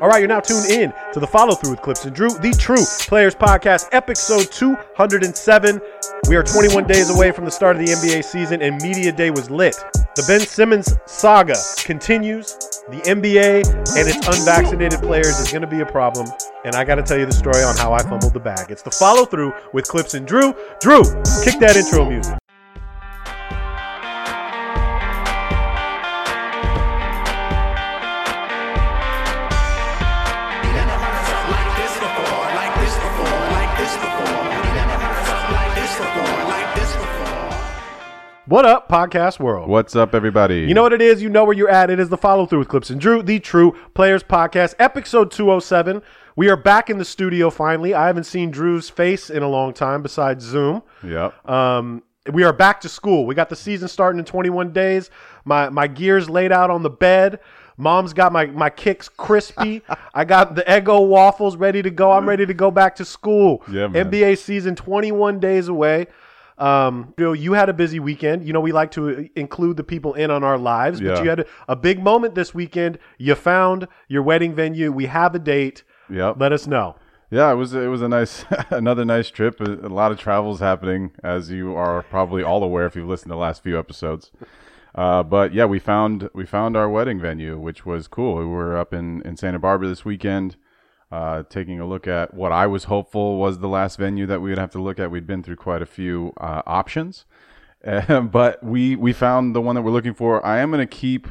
All right, you're now tuned in to the follow through with Clipps and Drew, the True Players Podcast, episode 207. We are 21 days away from the start of the NBA season, and Media Day was lit. The Ben Simmons saga continues. The NBA and its unvaccinated players is going to be a problem, and I got to tell you the story on how I fumbled the bag. It's the follow through with Clipps and Drew. Drew, kick that intro music. What up, podcast world? What's up, everybody? You know what it is? You know where you're at. It is the follow through with Clipps and Drew, the True Players Podcast, episode 207. We are back in the studio finally. I haven't seen Drew's face in a long time besides Zoom. Yep. Um, we are back to school. We got the season starting in 21 days. My my gears laid out on the bed. Mom's got my, my kicks crispy. I got the Eggo waffles ready to go. I'm ready to go back to school. Yeah, man. NBA season 21 days away. Um, you know, you had a busy weekend. You know, we like to include the people in on our lives, but Yeah. you had a, a big moment this weekend. You found your wedding venue. We have a date. Yep. Let us know. Yeah, it was it was a nice another nice trip. A, a lot of travels happening, as you are probably all aware if you've listened to the last few episodes. Uh, but yeah, we found we found our wedding venue, which was cool. We were up in in Santa Barbara this weekend, uh, taking a look at what I was hopeful was the last venue that we would have to look at. We'd been through quite a few uh, options, but we we found the one that we're looking for. I am going to keep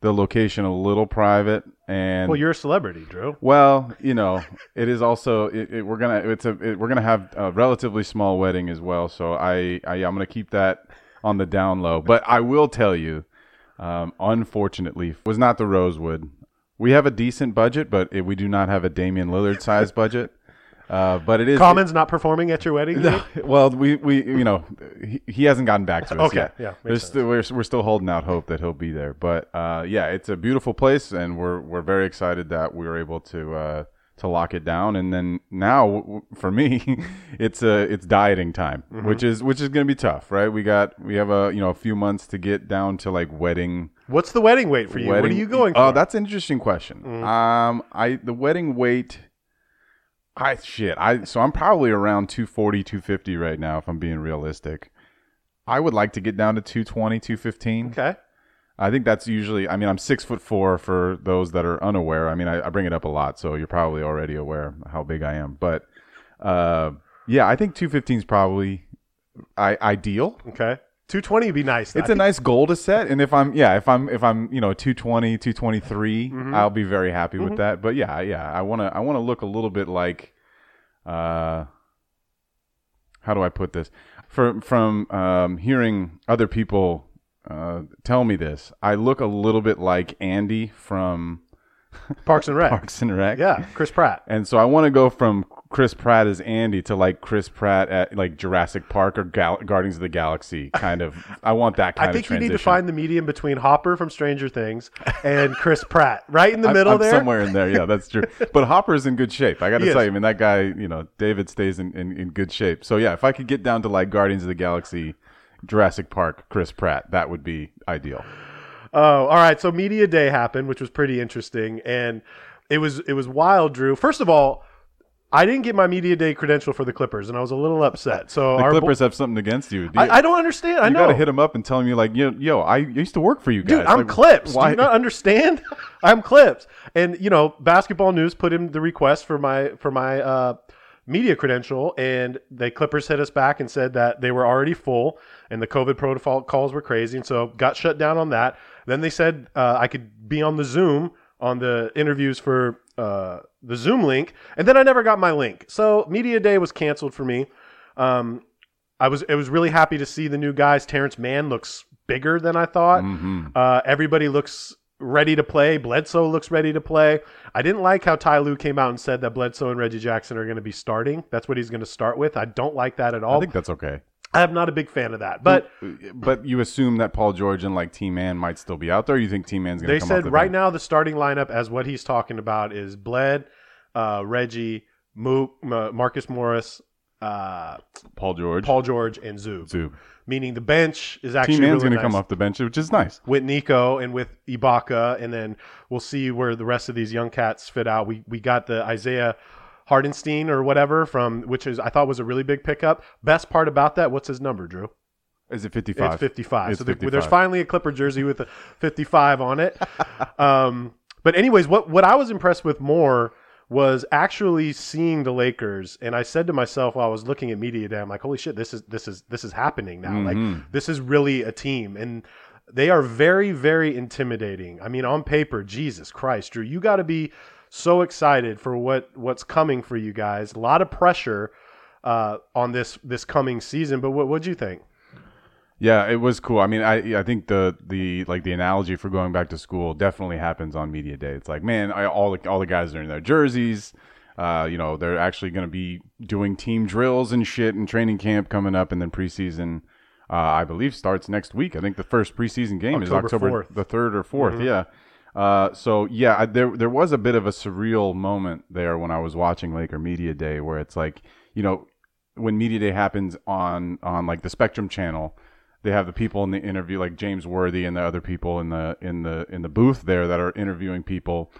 the location a little private and Well, you're a celebrity, Drew. well, you know, it is also it, it, we're gonna it's a it, we're gonna have a relatively small wedding as well. So I, I I'm gonna keep that on the down low. But I will tell you, um, unfortunately, was not the Rosewood. We have a decent budget, but it, we do not have a Damian Lillard size budget. Uh, but it is Common's not performing at your wedding. date? well, we, we you know he, he hasn't gotten back to us Okay, yet. yeah, makes still, we're we're still holding out hope that he'll be there. But uh, yeah, it's a beautiful place, and we're we're very excited that we were able to uh, to lock it down. And then now for me, it's uh, it's dieting time, Mm-hmm. which is which is going to be tough, right? We got we have a you know a few months to get down to like wedding. What's the wedding weight for you? what are you going for? Oh, that's an interesting question. Mm. Um, I the wedding weight. I shit. I so I'm probably around 240, 250 right now if I'm being realistic. I would like to get down to 220, 215. okay. I think that's usually. I mean, I'm six foot four for those that are unaware. I mean, I, I bring it up a lot, so you're probably already aware how big I am. But uh, yeah, I think 215 is probably I, ideal. Okay. 220 would be nice. It's a nice goal to set, and if I'm yeah, if I'm if I'm you know 220, 223, Mm-hmm. I'll be very happy with that. But yeah, yeah, I want to I want to look a little bit like uh how do I put this? From from um, hearing other people uh, tell me this, I look a little bit like Andy from Parks and Rec. Parks and Rec. Yeah, Chris Pratt. And so I want to go from Chris Pratt as Andy to like Chris Pratt at like Jurassic Park or Gal- Guardians of the Galaxy kind of. I want that kind of I think of you need to find the medium between Hopper from Stranger Things and Chris Pratt, right in the I'm- middle I'm there. somewhere in there. Yeah, that's true. But Hopper's in good shape. I got to tell you, I mean, that guy, you know, David stays in, in, in good shape. So yeah, if I could get down to like Guardians of the Galaxy, Jurassic Park, Chris Pratt, that would be ideal. Oh, all right. So media day happened, which was pretty interesting, and it was it was wild, Drew. First of all, I didn't get my media day credential for the Clippers, and I was a little upset. So The our bo- Clippers have something against you. Do you I, I don't understand. I know. you know. gotta hit them up and tell them you like, yo, yo, I used to work for you guys. Dude, I'm Like, Clips. Do Why? you not understand? I'm Clips. And you know, Basketball News put in the request for my for my uh, media credential, and the Clippers hit us back and said that they were already full, and the COVID protocol calls were crazy, and so got shut down on that. Then they said uh, I could be on the Zoom on the interviews for uh, the Zoom link, and then I never got my link. So media day was canceled for me. Um, I was I was really happy to see the new guys. Terance Mann looks bigger than I thought. Mhm. Uh, everybody looks ready to play. Bledsoe looks ready to play. I didn't like how Ty Lue came out and said that Bledsoe and Reggie Jackson are going to be starting. That's what he's going to start with. I don't like that at all. I think that's okay. I'm not a big fan of that. But But you assume that Paul George and like T Man might still be out there. You think T Man's going to they come said the right bench? now the starting lineup, as what he's talking about, is Bled, uh, Reggie, Mook, uh, Marcus Morris, uh, Paul George. Paul George, and Zub. Zub. Meaning the bench is actually T Man's really going to come off the bench, which is nice. with Nico and with Ibaka, and then we'll see where the rest of these young cats fit out. We we got the Isaiah Hartenstein or whatever from which is I thought was a really big pickup. Best part about that, what's his number, Drew? Is it 55? It's 55. It's so the- 55. there's finally a Clipper jersey with a 55 on it. um, but anyways, what what I was impressed with more was actually seeing the Lakers, and I said to myself while I was looking at media day, I'm like, holy shit, this is this is this is happening now. Like this is really a team, and they are very very intimidating. I mean, on paper, Jesus Christ, Drew, you got to be so excited for what what's coming for you guys. A lot of pressure uh, on this this coming season. But what what'd you think? Yeah, it was cool. I mean, I I think the the like the analogy for going back to school definitely happens on media day. It's like, man, I, all the all the guys are in their jerseys. Uh, you know, they're actually going to be doing team drills and shit and training camp coming up, and then preseason. Uh, I believe starts next week. I think the first preseason game is October October 4th. the third or 4th Yeah. Uh, so yeah, I, there there was a bit of a surreal moment there when I was watching Laker Media Day, where it's like, you know, when Media Day happens on on like the Spectrum channel, they have the people in the interview like James Worthy and the other people in the in the in the booth there that are interviewing people.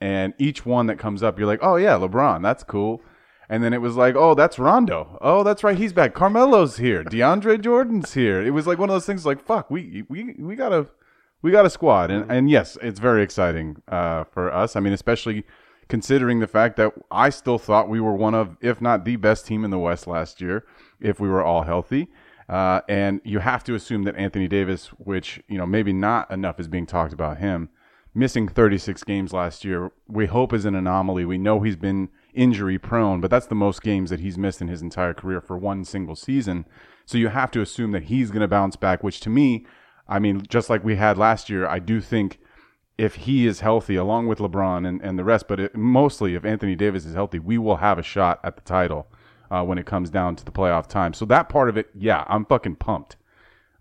And each one that comes up you're like oh yeah LeBron that's cool. And then it was like oh that's Rondo. Oh that's right he's back. Carmelo's here. DeAndre Jordan's here. It was like one of those things like fuck we we we got a we got a squad. And and yes it's very exciting uh for us. I mean especially considering the fact that I still thought we were one of if not the best team in the West last year if we were all healthy uh, and you have to assume that Anthony Davis, which you know maybe not enough is being talked about him, missing 36 games last year, we hope is an anomaly. We know he's been injury prone, but that's the most games that he's missed in his entire career for one single season. So you have to assume that he's going to bounce back. Which to me, I mean, just like we had last year, I do think if he is healthy, along with LeBron and, and the rest, but it, mostly if Anthony Davis is healthy, we will have a shot at the title uh, when it comes down to the playoff time. So that part of it, yeah, I'm fucking pumped.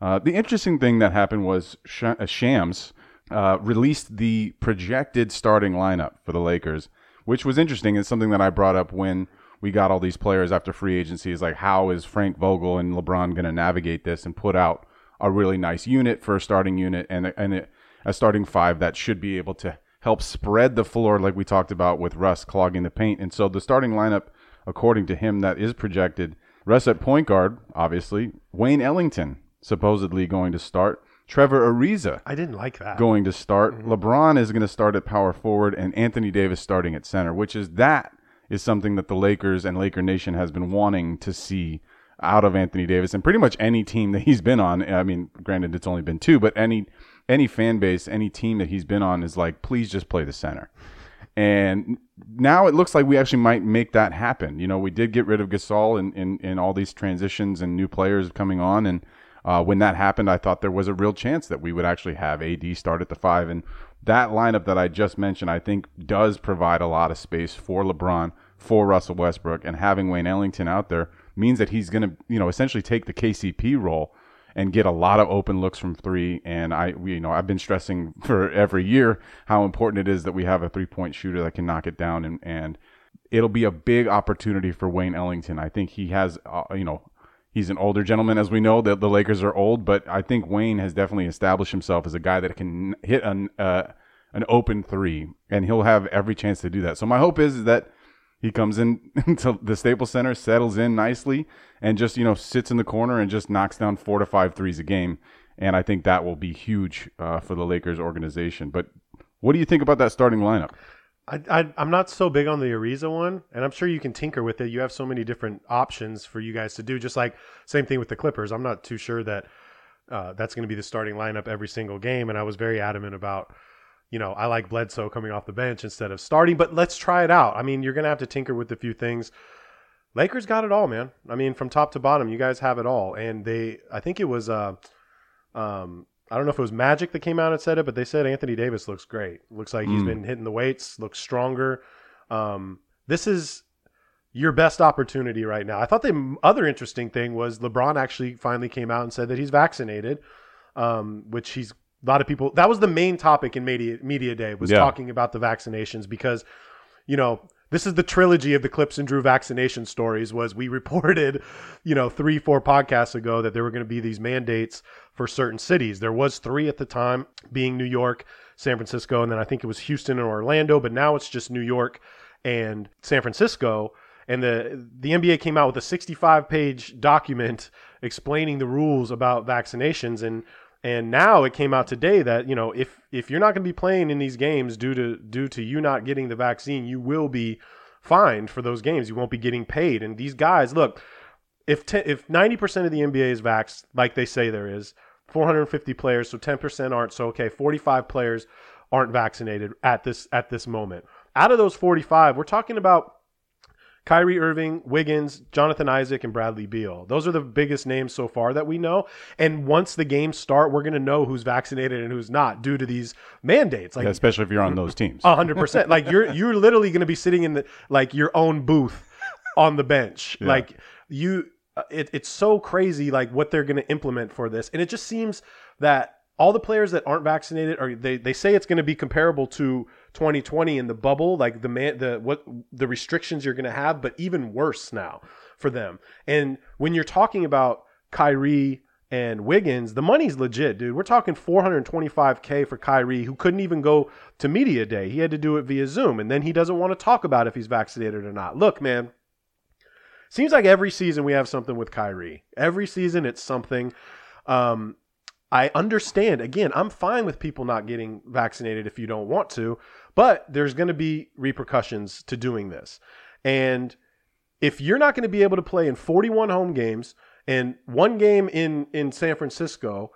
Uh, the interesting thing that happened was Sh- uh, Shams uh, released the projected starting lineup for the Lakers, which was interesting. It's something that I brought up when we got all these players after free agency. Is like, how is Frank Vogel and LeBron going to navigate this and put out a really nice unit for a starting unit and and a, a starting five that should be able to help spread the floor, like we talked about with Russ clogging the paint. And so the starting lineup, according to him, that is projected. Russ at point guard, obviously. Wayne Ellington supposedly going to start. Trevor Ariza I didn't like that. going to start. Mm-hmm. LeBron is going to start at power forward, and Anthony Davis starting at center, which is that is something that the Lakers and Laker Nation has been wanting to see out of Anthony Davis and pretty much any team that he's been on. I mean, granted, it's only been two, but any any fan base, any team that he's been on is like, please just play the center. And now it looks like we actually might make that happen. You know, we did get rid of Gasol in, in, in all these transitions and new players coming on. And uh, when that happened, I thought there was a real chance that we would actually have AD start at the five. And that lineup that I just mentioned, I think, does provide a lot of space for LeBron, for Russell Westbrook, and having Wayne Ellington out there means that he's going to, you know, essentially take the KCP role and get a lot of open looks from three. And I, you know, I've been stressing for every year how important it is that we have a three point shooter that can knock it down, and and it'll be a big opportunity for Wayne Ellington. I think he has, uh, you know, he's an older gentleman, as we know that the Lakers are old, but I think Wayne has definitely established himself as a guy that can hit an uh, an open three, and he'll have every chance to do that. So my hope is, is that he comes in to the Staples Center, settles in nicely, and just you know sits in the corner and just knocks down four to five threes a game. And I think that will be huge uh, for the Lakers organization. But what do you think about that starting lineup? I, I'm not so big on the Ariza one, and I'm sure you can tinker with it. You have so many different options for you guys to do. Just like same thing with the Clippers. I'm not too sure that uh, that's going to be the starting lineup every single game, and I was very adamant about. You know, I like Bledsoe coming off the bench instead of starting, but let's try it out. I mean, you're going to have to tinker with a few things. Lakers got it all, man. I mean, from top to bottom, you guys have it all. And they, I think it was, uh, um, I don't know if it was Magic that came out and said it, but they said Anthony Davis looks great. Looks like he's been hitting the weights, looks stronger. Um, this is your best opportunity right now. I thought the other interesting thing was LeBron actually finally came out and said that he's vaccinated, um, which he's a lot of people. That was the main topic in media media day was Yeah. talking about the vaccinations because, you know, this is the trilogy of the Clipps and Drew vaccination stories. Was we reported, you know, three four podcasts ago that there were going to be these mandates for certain cities. There was three at the time, being New York, San Francisco, and then I think it was Houston and Orlando. But now it's just New York and San Francisco. And the the NBA came out with a 65 page document explaining the rules about vaccinations and and now it came out today that you know if if you're not going to be playing in these games due to due to you not getting the vaccine, you will be fined for those games. You won't be getting paid. And these guys, look, if te- if 90% of the NBA is vaxxed, like they say there is, 450 players, so 10% aren't. So okay, 45 players aren't vaccinated at this at this moment. Out of those 45, we're talking about Kyrie Irving, Wiggins, Jonathan Isaac, and Bradley Beal. Those are the biggest names so far that we know. And once the games start, we're going to know who's vaccinated and who's not due to these mandates. Like, yeah, especially if you're on those teams. hundred percent. Like you're you're literally going to be sitting in the like your own booth on the bench. Yeah. Like you, uh, it, it's so crazy. Like what they're going to implement for this, and it just seems that all the players that aren't vaccinated are they they say it's going to be comparable to 2020 in the bubble, like the man, the what the restrictions you're going to have, but even worse now for them. And when you're talking about Kyrie and Wiggins, the money's legit, dude. We're talking 425k for Kyrie, who couldn't even go to media day. He had to do it via Zoom, and then he doesn't want to talk about if he's vaccinated or not. Look, man. Seems like every season we have something with Kyrie. Every season it's something. Um, I understand. Again, I'm fine with people not getting vaccinated if you don't want to, but there's going to be repercussions to doing this. And if you're not going to be able to play in 41 home games and one game in in San Francisco,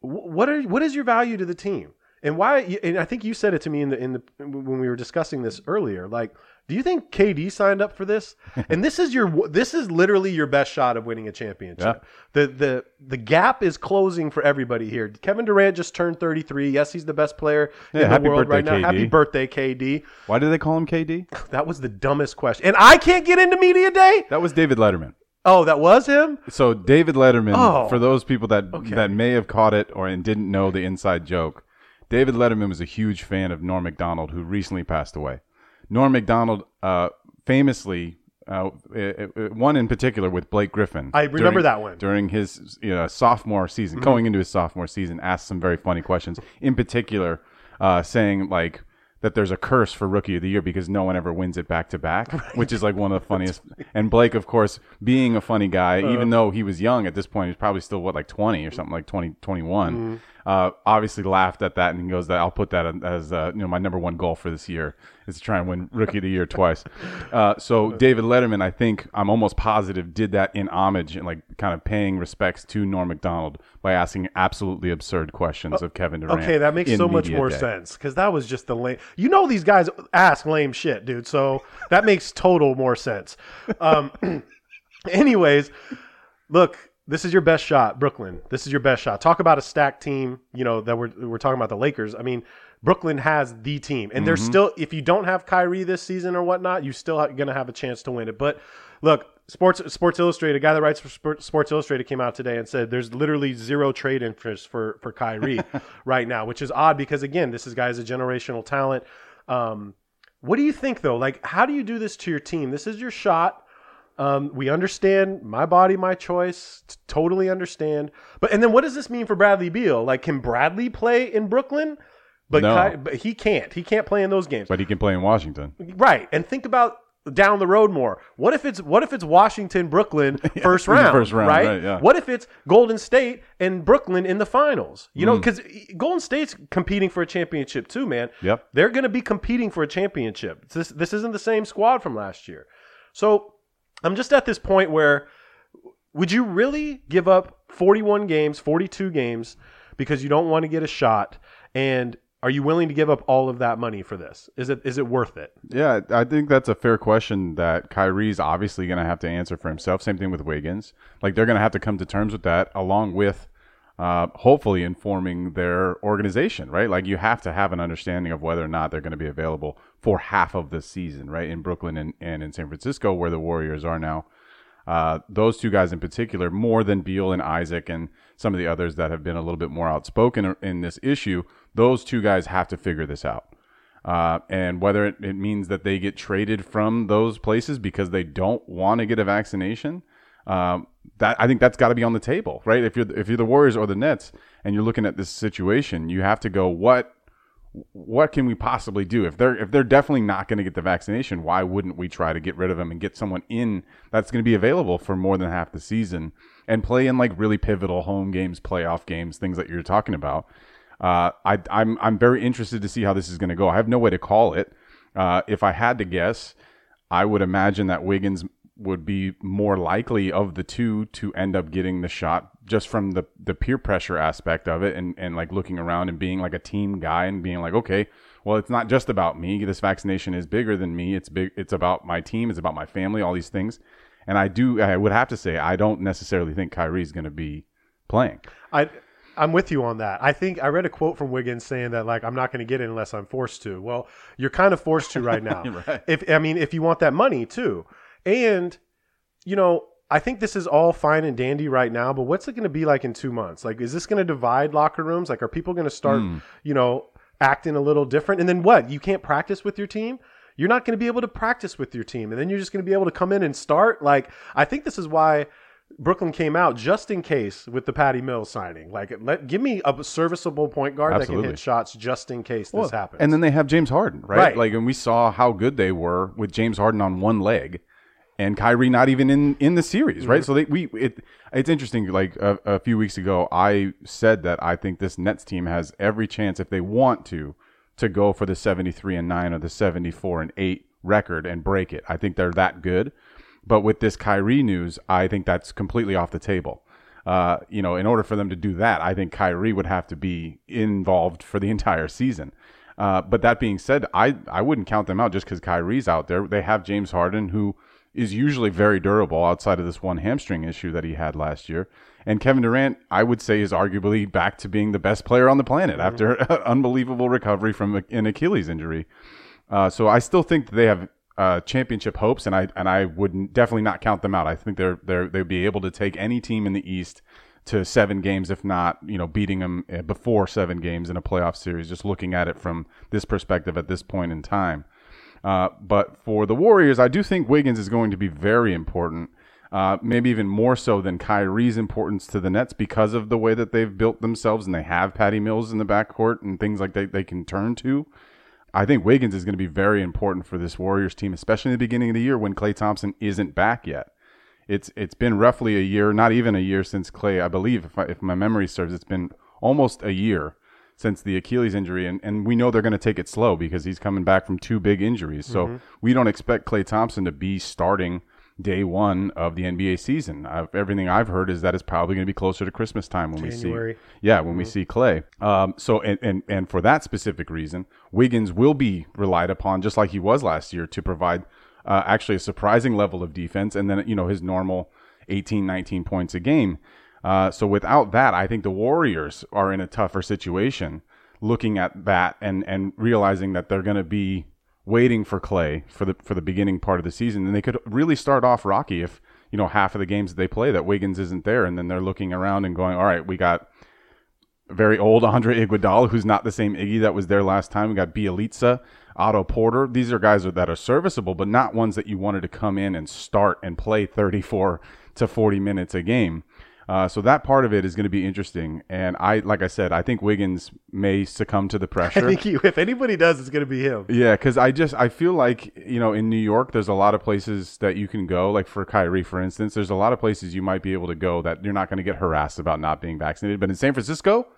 what are what is your value to the team? And why? And I think you said it to me in the in the when we were discussing this earlier. Like, do you think KD signed up for this? and this is your this is literally your best shot of winning a championship. Yeah. The the the gap is closing for everybody here. Kevin Durant just turned 33. Yes, he's the best player yeah, in the world right now. KD. Happy birthday, KD. Why do they call him KD? That was the dumbest question. And I can't get into media day? That was David Letterman. Oh, that was him. So David Letterman, oh, for those people that okay. that may have caught it or and didn't know the inside joke, David Letterman was a huge fan of Norm Macdonald, who recently passed away. Norm Macdonald uh, famously, uh, one in particular with Blake Griffin. I remember during, that one. During his you know, sophomore season, mm-hmm. going into his sophomore season, asked some very funny questions. In particular, uh, saying like, that there's a curse for rookie of the year because no one ever wins it back to back, which is like one of the funniest. and Blake, of course, being a funny guy, uh, even though he was young at this point, he's probably still what like 20 or something like 20, 21. Mm-hmm uh, obviously laughed at that and he goes that I'll put that as uh, you know my number one goal for this year is to try and win Rookie of the Year twice. Uh, so David Letterman, I think I'm almost positive did that in homage and like kind of paying respects to Norm Macdonald by asking absolutely absurd questions of Kevin Durant. Okay, that makes so much more day. sense because that was just the lame. You know these guys ask lame shit, dude. So that makes total more sense. Um, anyways, look this is your best shot, Brooklyn. This is your best shot. Talk about a stacked team, you know, that we're we're talking about the Lakers. I mean, Brooklyn has the team. And mm-hmm. there's still if you don't have Kyrie this season or whatnot, you still going to have a chance to win it. But look, Sports Sports Illustrated, a guy that writes for Sports Illustrated came out today and said there's literally zero trade interest for for Kyrie right now, which is odd because again, this is guy's a generational talent. Um, what do you think though? Like, how do you do this to your team? This is your shot. Um, we understand my body, my choice. Totally understand. But and then what does this mean for Bradley Beal? Like, can Bradley play in Brooklyn? But, no. Ky, but he can't. He can't play in those games. But he can play in Washington. Right. And think about down the road more. What if it's what if it's Washington, Brooklyn, first round, first round, right? right yeah. What if it's Golden State and Brooklyn in the finals? You know, because mm. Golden State's competing for a championship too, man. Yep, they're going to be competing for a championship. This this isn't the same squad from last year, so I'm just at this point where would you really give up 41 games, 42 games because you don't want to get a shot and are you willing to give up all of that money for this? Is it is it worth it? Yeah, I think that's a fair question that Kyrie's obviously going to have to answer for himself. Same thing with Wiggins. Like they're going to have to come to terms with that along with uh, hopefully informing their organization, right? Like you have to have an understanding of whether or not they're going to be available for half of the season, right? In Brooklyn and, and in San Francisco, where the Warriors are now. Uh, those two guys in particular, more than Beal and Isaac and some of the others that have been a little bit more outspoken in this issue, those two guys have to figure this out. Uh, and whether it, it means that they get traded from those places because they don't want to get a vaccination, um, that I think that's got to be on the table, right? If you're if you're the Warriors or the Nets and you're looking at this situation, you have to go what what can we possibly do? If they're if they're definitely not going to get the vaccination why wouldn't we try to get rid of them and get someone in that's going to be available for more than half the season and play in like really pivotal home games playoff games things that you're talking about? Uh, I, I'm I'm very interested to see how this is going to go. I have no way to call it. Uh, if I had to guess I would imagine that Wiggins would be more likely of the two to end up getting the shot just from the the peer pressure aspect of it and and like looking around and being like a team guy and being like okay well it's not just about me this vaccination is bigger than me it's big it's about my team it's about my family all these things and I do I would have to say I don't necessarily think Kyrie's going to be playing I I'm with you on that. I think I read a quote from Wiggins saying that like I'm not going to get it unless I'm forced to. Well, you're kind of forced to right now. Right. If I mean if you want that money too. And you know, I think this is all fine and dandy right now, but what's it going to be like in 2 months? Like is this going to divide locker rooms? Like are people going to start, hmm. you know, acting a little different? And then what? You can't practice with your team? You're not going to be able to practice with your team. And then you're just going to be able to come in and start. Like I think this is why Brooklyn came out just in case with the Patty Mills signing. Like, let give me a serviceable point guard that can hit shots just in case this happens. And then they have James Harden, right? Right. Like, and we saw how good they were with James Harden on one leg, and Kyrie not even in in the series, right? So they we it it's interesting. Like a, a few weeks ago, I said that I think this Nets team has every chance if they want to to go for the seventy three and nine or the seventy four and eight record and break it. I think they're that good. But with this Kyrie news, I think that's completely off the table. Uh, you know, in order for them to do that, I think Kyrie would have to be involved for the entire season. Uh, but that being said, I, I wouldn't count them out just because Kyrie's out there. They have James Harden, who is usually very durable outside of this one hamstring issue that he had last year. And Kevin Durant, I would say, is arguably back to being the best player on the planet after an unbelievable recovery from an Achilles injury. Uh, so I still think that they have uh, championship hopes, and I and I would definitely not count them out. I think they're they're they'd be able to take any team in the East to seven games, if not you know beating them uh, before seven games in a playoff series. Just looking at it from this perspective at this point in time. Uh, but for the Warriors, I do think Wiggins is going to be very important. Uh, maybe even more so than Kyrie's importance to the Nets because of the way that they've built themselves and they have Patty Mills in the backcourt and things like that they can turn to. I think Wiggins is going to be very important for this Warriors team, especially in the beginning of the year when Klay Thompson isn't back yet. It's it's been roughly a year, not even a year since Klay. I believe, if, I, if my memory serves, it's been almost a year since the Achilles injury, and, and we know they're going to take it slow because he's coming back from two big injuries. So we don't expect Klay Thompson to be starting day one of the NBA season. i everything I've heard is that it's probably going to be closer to Christmas time when January. we see yeah when we see Klay. Um, so and, and and for that specific reason, Wiggins will be relied upon just like he was last year to provide uh, actually a surprising level of defense, and then you know his normal 18, 19 points a game. Uh, so without that, I think the Warriors are in a tougher situation looking at that and and realizing that they're going to be waiting for Klay for the for the beginning part of the season, and they could really start off rocky if you know half of the games that they play that Wiggins isn't there, and then they're looking around and going, all right, we got very old Andre Iguodala, who's not the same Iggy that was there last time. We got Bjelica, Otto Porter. These are guys that are serviceable, but not ones that you wanted to come in and start and play 34 to 40 minutes a game. Uh, so that part of it is going to be interesting. And I, like I said, I think Wiggins may succumb to the pressure. I think he, if anybody does, it's going to be him. Yeah, because I just I feel like you know in New York there's a lot of places that you can go. Like for Kyrie, for instance, there's a lot of places you might be able to go that you're not going to get harassed about not being vaccinated. But in San Francisco,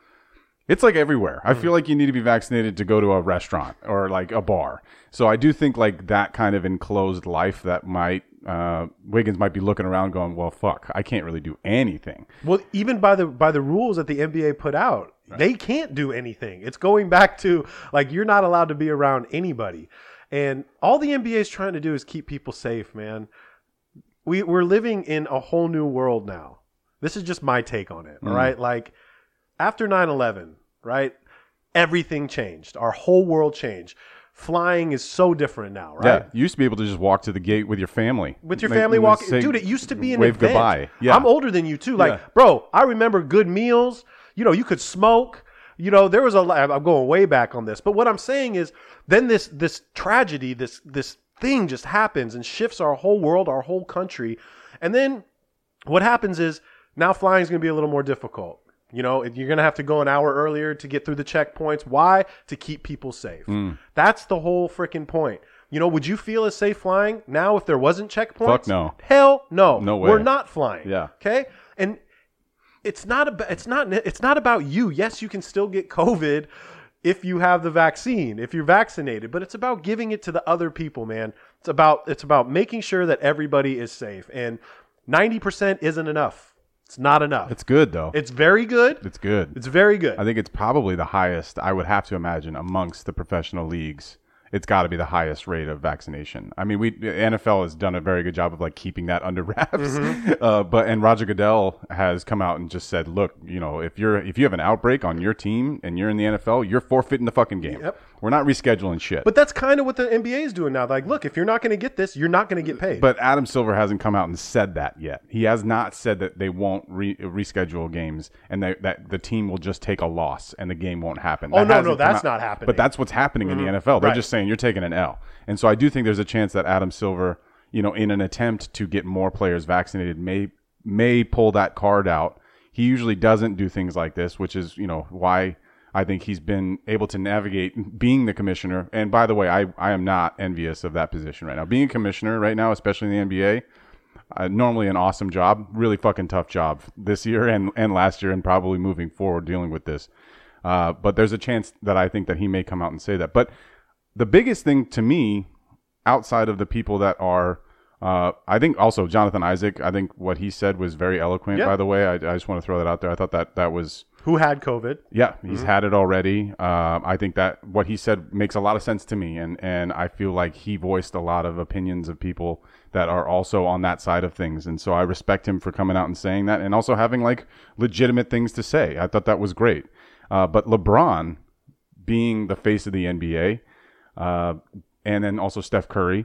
it's like everywhere. I feel like you need to be vaccinated to go to a restaurant or like a bar. So I do think like that kind of enclosed life that might uh, Wiggins might be looking around going, well, fuck, I can't really do anything. Well, even by the by the rules that the NBA put out, they can't do anything. It's going back to like you're not allowed to be around anybody. And all the NBA is trying to do is keep people safe, man. We we're living in a whole new world now. This is just my take on it, all right? Like after 9/11, right? Everything changed. Our whole world changed. Flying is so different now, right? Yeah, you used to be able to just walk to the gate with your family. with your Like, family walking. Dude, it used to be an wave event. goodbye. Yeah, I'm older than you too. Like, Yeah. bro, I remember good meals. You know, you could smoke. You know, there was a lot. I'm going way back on this, but what I'm saying is, then this this tragedy, this this thing just happens and shifts our whole world, our whole country, and then what happens is now flying is going to be a little more difficult. You know, you're going to have to go an hour earlier to get through the checkpoints. Why? To keep people safe. Mm. That's the whole freaking point. You know, would you feel as safe flying now if there wasn't checkpoints? Fuck no. Hell no. No way. We're not flying. Yeah. Okay. And it's not about it's not it's not about you. Yes, you can still get COVID if you have the vaccine, if you're vaccinated, but it's about giving it to the other people, man. It's about it's about making sure that everybody is safe. And 90% isn't enough. It's not enough. It's good though. It's very good. It's good. It's very good. I think it's probably the highest. I would have to imagine amongst the professional leagues. It's got to be the highest rate of vaccination. I mean, we NFL has done a very good job of like keeping that under wraps. Mm-hmm. Uh, but and Roger Goodell has come out and just said, look, you know, if you're if you have an outbreak on your team and you're in the NFL, you're forfeiting the fucking game. Yep. We're not rescheduling shit. But that's kind of what the NBA is doing now. Like, look, if you're not going to get this, you're not going to get paid. But Adam Silver hasn't come out and said that yet. He has not said that they won't re- reschedule games and they, that the team will just take a loss and the game won't happen. Oh, That no, no, that's not happening. But that's what's happening in the mm-hmm. NFL. They're Right. just saying you're taking an L. And so I do think there's a chance that Adam Silver, you know, in an attempt to get more players vaccinated, may may pull that card out. He usually doesn't do things like this, which is, you know, why I think he's been able to navigate being the commissioner. And by the way, I, I am not envious of that position right now. Being a commissioner right now, especially in the NBA, uh, normally an awesome job, really fucking tough job this year and, and last year, and probably moving forward dealing with this. Uh, but there's a chance that I think that he may come out and say that. But the biggest thing to me, outside of the people that are, uh, I think also Jonathan Isaac, I think what he said was very eloquent. Yeah. By the way, I, I just want to throw that out there. I thought that that was Who had COVID? yeah, he's had it already. Um, I think that what he said makes a lot of sense to me, and and I feel like he voiced a lot of opinions of people that are also on that side of things, and so I respect him for coming out and saying that, and also having like legitimate things to say. I thought that was great. Uh, but LeBron, being the face of the NBA, uh, and then also Steph Curry.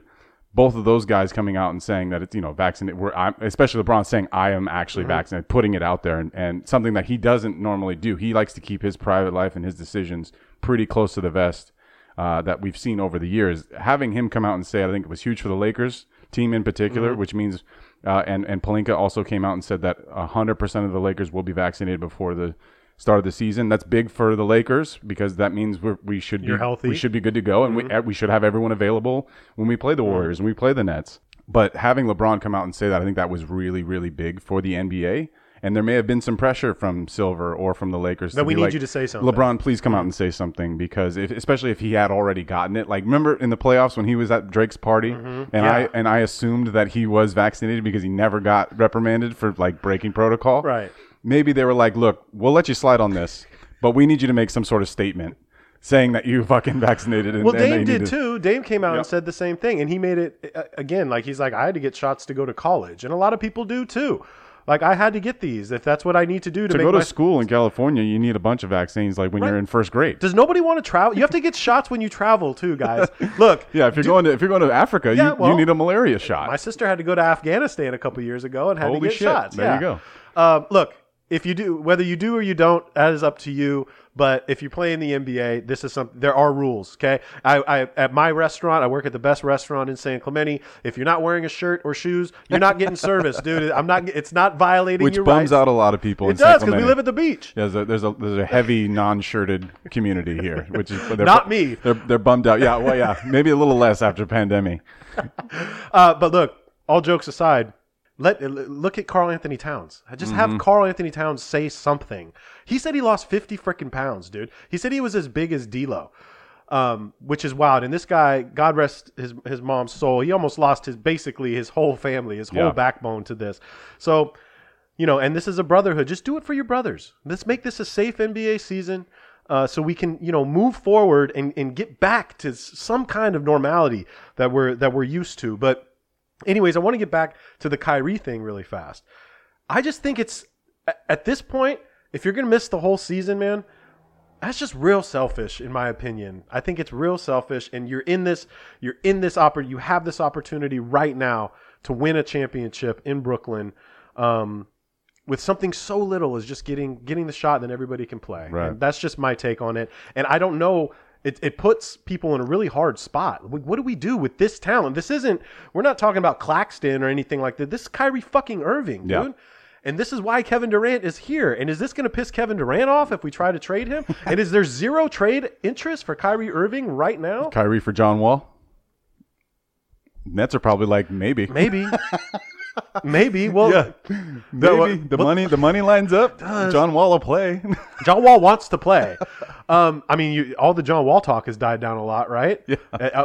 Both of those guys coming out and saying that it's you know vaccinated. We're, I'm, especially LeBron saying I am actually vaccinated, putting it out there, and, and something that he doesn't normally do. He likes to keep his private life and his decisions pretty close to the vest uh, that we've seen over the years. Having him come out and say, I think it was huge for the Lakers team in particular, which means, uh, and and Pelinka also came out and said that hundred percent of the Lakers will be vaccinated before the start of the season. That's big for the Lakers because that means we're, we should You're be healthy. We should be good to go, and we mm-hmm. eh, we should have everyone available when we play the mm-hmm. Warriors and we play the Nets. But having LeBron come out and say that, I think that was really really big for the NBA. And there may have been some pressure from Silver or from the Lakers That we need like, you to say something. LeBron, please come out and mm-hmm. say something because, if, especially if he had already gotten it. Like, remember in the playoffs when he was at Drake's party, and Yeah. I and I assumed that he was vaccinated because he never got reprimanded for like breaking protocol. Right. Maybe they were like, "Look, we'll let you slide on this, but we need you to make some sort of statement saying that you fucking vaccinated." And, Well, and Dame need did to- too. Dame came out Yep. and said the same thing, and he made it uh, again. Like he's like, I had to get shots to go to college, and a lot of people do too. Like I had to get these if that's what I need to do to, To make go to my- school in California, you need a bunch of vaccines, like when Right. you're in first grade. Does nobody want to travel? You have to get shots when you travel too, guys. Look, Yeah, if you're going to if you're going to Africa, Yeah, you, well, you need a malaria shot. my sister had to go to Afghanistan a couple years ago and had Holy to get shit. shots. There yeah. you go. Um, look, if you do, whether you do or you don't, that is up to you. But if you play in the NBA, this is something. There are rules. Okay, I, I at my restaurant, I work at the best restaurant in San Clemente. If you're not wearing a shirt or shoes, you're not getting service, dude. I'm not. It's not violating Which your bums rights. out a lot of people. It in does because we live at the beach. There's a there's a there's a heavy non-shirted community here, which is they're, Not me. They're they're bummed out. Yeah, well, yeah, maybe a little less after pandemic. Uh, but look, all jokes aside, let look at Karl Anthony Towns. Just Mm-hmm. have Karl Anthony Towns say something. He said he lost fifty freaking pounds, dude. He said he was as big as D'Lo, um, which is wild. And this guy, God rest his his mom's soul, he almost lost his basically his whole family, his whole Yeah. backbone to this. So, you know, and this is a brotherhood. Just do it for your brothers. Let's make this a safe NBA season. Uh, so we can, you know, move forward and, and get back to some kind of normality that we're that we're used to. But anyways, I want to get back to the Kyrie thing really fast. I just think it's at this point, if you're gonna miss the whole season, man, that's just real selfish, in my opinion. I think it's real selfish, and you're in this, you're in this oppor- you have this opportunity right now to win a championship in Brooklyn. Um, with something so little as just getting getting the shot, then everybody can play. Right. And that's just my take on it. And I don't know. It, it puts people in a really hard spot. What what do we do with this talent? This isn't. We're not talking about Claxton or anything like that. This is Kyrie fucking Irving, dude. Yeah. And this is why Kevin Durant is here. And is this going to piss Kevin Durant off if we try to trade him? and is there zero trade interest for Kyrie Irving right now? Kyrie for John Wall. Nets are probably like maybe. Maybe. Maybe. Well, Yeah, maybe the money the money lines up. John Wall will play. John Wall wants to play. Um, I mean, you, all the John Wall talk has died down a lot, right? Yeah.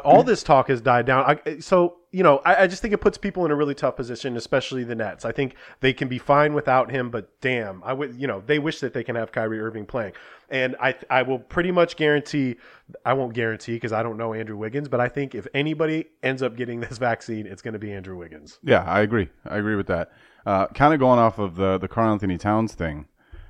all this talk has died down. I, so you know, I, I just think it puts people in a really tough position, especially the Nets. I think they can be fine without him, but damn, I would, you know, they wish that they can have Kyrie Irving playing. And I, I will pretty much guarantee, I won't guarantee because I don't know Andrew Wiggins, but I think if anybody ends up getting this vaccine, it's going to be Andrew Wiggins. yeah, I agree. I agree with that. Uh, kind of going off of the the Karl Anthony Towns thing.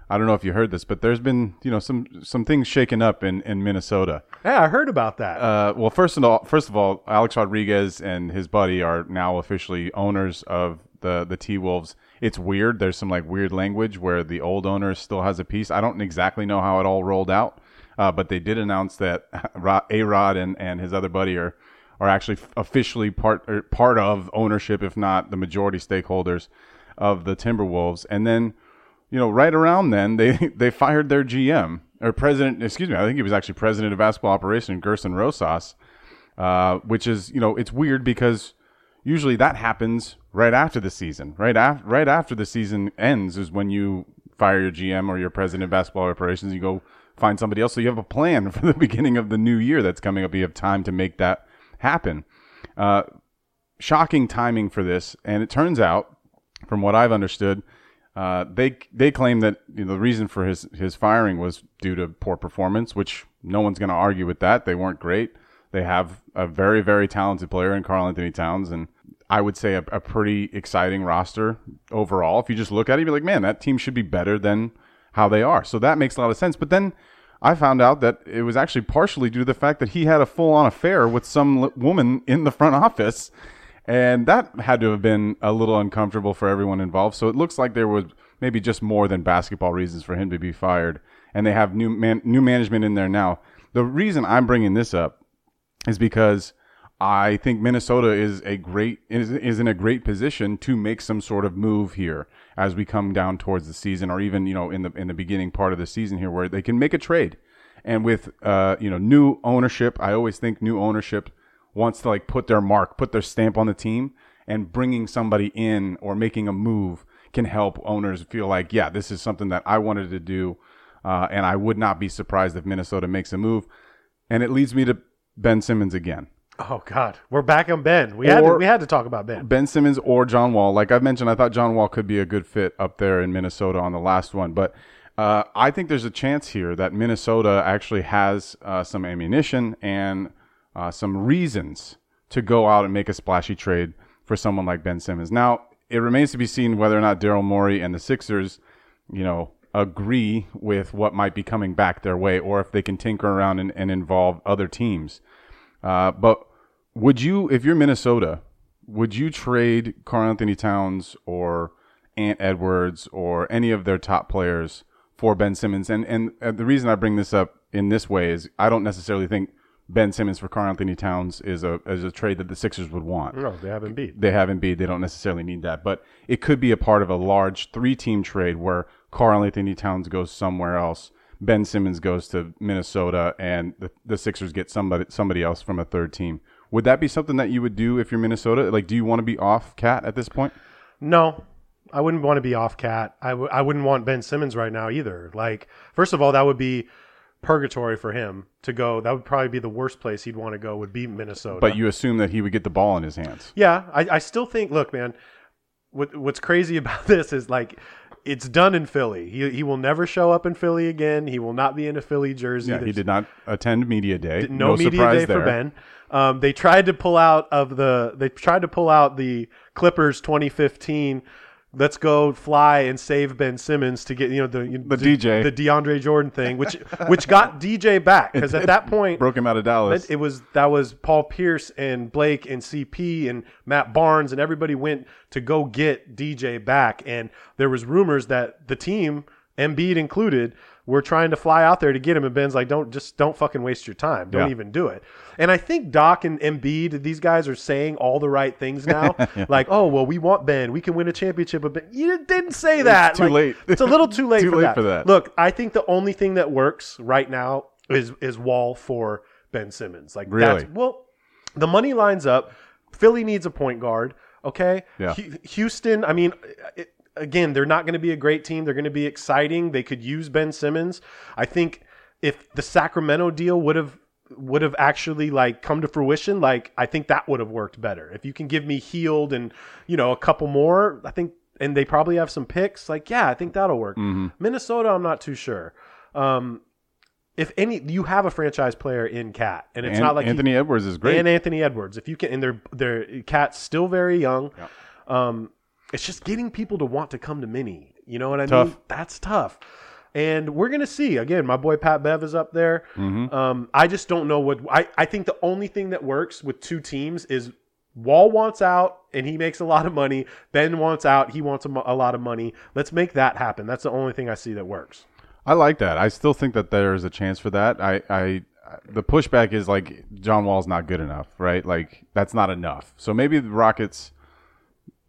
I don't know if you heard this, but there's been you know some some things shaken up in, in Minnesota. Yeah, I heard about that. Uh, well, first of all, first of all, Alex Rodriguez and his buddy are now officially owners of the the T Wolves. It's weird. There's some like weird language where the old owner still has a piece. I don't exactly know how it all rolled out, uh, but they did announce that A Rod and, and his other buddy are are actually officially part or part of ownership, if not the majority stakeholders of the Timberwolves. And then you know, right around then they they fired their GM or president. Excuse me, I think he was actually president of basketball operation, Gersson Rosas, uh, which is you know it's weird because usually that happens right after the season. Right after right after the season ends is when you fire your GM or your president of basketball operations. You go find somebody else. So you have a plan for the beginning of the new year that's coming up. You have time to make that happen. Uh, shocking timing for this, and it turns out, from what I've understood, uh, they they claim that you know, the reason for his his firing was due to poor performance, which no one's going to argue with that. They weren't great. They have a very very talented player in Karl Anthony Towns, and I would say a, a pretty exciting roster overall. If you just look at it, you're like, man, that team should be better than how they are. So that makes a lot of sense. But then I found out that it was actually partially due to the fact that he had a full on affair with some woman in the front office. And that had to have been a little uncomfortable for everyone involved. So it looks like there was maybe just more than basketball reasons for him to be fired. And they have new man, new management in there now. The reason I'm bringing this up is because I think Minnesota is a great is, is in a great position to make some sort of move here as we come down towards the season, or even you know in the in the beginning part of the season here, where they can make a trade. And with uh, you know new ownership, I always think new ownership wants to like put their mark, put their stamp on the team, and bringing somebody in or making a move can help owners feel like, yeah, this is something that I wanted to do, uh, and I would not be surprised if Minnesota makes a move. And it leads me to Ben Simmons again. Oh God, we're back on Ben. We had to, Or- we had to talk about Ben. Ben Simmons or John Wall. Like I've mentioned, I thought John Wall could be a good fit up there in Minnesota on the last one. But uh, I think there's a chance here that Minnesota actually has uh, some ammunition and uh, some reasons to go out and make a splashy trade for someone like Ben Simmons. Now, it remains to be seen whether or not Daryl Morey and the Sixers, you know, agree with what might be coming back their way or if they can tinker around and, and involve other teams. Uh, but would you, if you're Minnesota, would you trade Karl Anthony Towns or Ant Edwards or any of their top players for Ben Simmons? And and the reason I bring this up in this way is I don't necessarily think Ben Simmons for Karl Anthony Towns is a is a trade that the Sixers would want. No, they haven't beat. They have Embiid. They don't necessarily need that, but it could be a part of a large three-team trade where Karl Anthony Towns goes somewhere else, Ben Simmons goes to Minnesota, and the, the Sixers get somebody somebody else from a third team. Would that be something that you would do if you're Minnesota? Like, do you want to be off KAT at this point? No, I wouldn't want to be off KAT. I w- I wouldn't want Ben Simmons right now either. Like, first of all, that would be purgatory for him to go. That would probably be the worst place he'd want to go. Would be Minnesota. But you assume that he would get the ball in his hands. Yeah, I, I still think. Look, man, what what's crazy about this is like it's done in Philly. He he will never show up in Philly again. He will not be in a Philly jersey. Yeah, he did not attend media day. no, media day there. for Ben. Um, they tried to pull out of the they tried to pull out the Clippers 2015 let's go fly and save Ben Simmons to get you know the The DJ. the DeAndre Jordan thing, which which got DJ back because at that point Broke him out of Dallas. it was that was Paul Pierce and Blake and CP and Matt Barnes and everybody went to go get DJ back and there was rumors that the team Embiid included were trying to fly out there to get him and Ben's like don't just don't fucking waste your time don't Yeah. even do it and I think Doc and Embiid these guys are saying all the right things now like oh well we want Ben we can win a championship but Ben, you didn't say that too Like, late. it's a little too late, Too for, late that. for that. look I think the only thing that works right now is is Wall for Ben Simmons like Really? that's well, the money lines up. Philly needs a point guard. Okay. Yeah. Hu- Houston. I mean, it, again, they're not going to be a great team. They're going to be exciting. They could use Ben Simmons. I think if the Sacramento deal would have would have actually like come to fruition, like I think that would have worked better. If you can give me Hield and you know a couple more, I think, and they probably have some picks. Like, yeah, I think that'll work. Minnesota, I'm not too sure. Um, if any, you have a franchise player in KAT, and it's An- not like he- Anthony Edwards is great. and Anthony Edwards. If you can, and their their KAT's still very young. Um, it's just getting people to want to come to Mini. You know what I mean? That's tough. And we're gonna see again. My boy Pat Bev is up there. Mm-hmm. Um, I just don't know what I. I think the only thing that works with two teams is Wall wants out and he makes a lot of money. Ben wants out. He wants a, a lot of money. Let's make that happen. That's the only thing I see that works. I like that. I still think that there's a chance for that. I, I, the pushback is like John Wall's not good enough, right? Like that's not enough. So maybe the Rockets,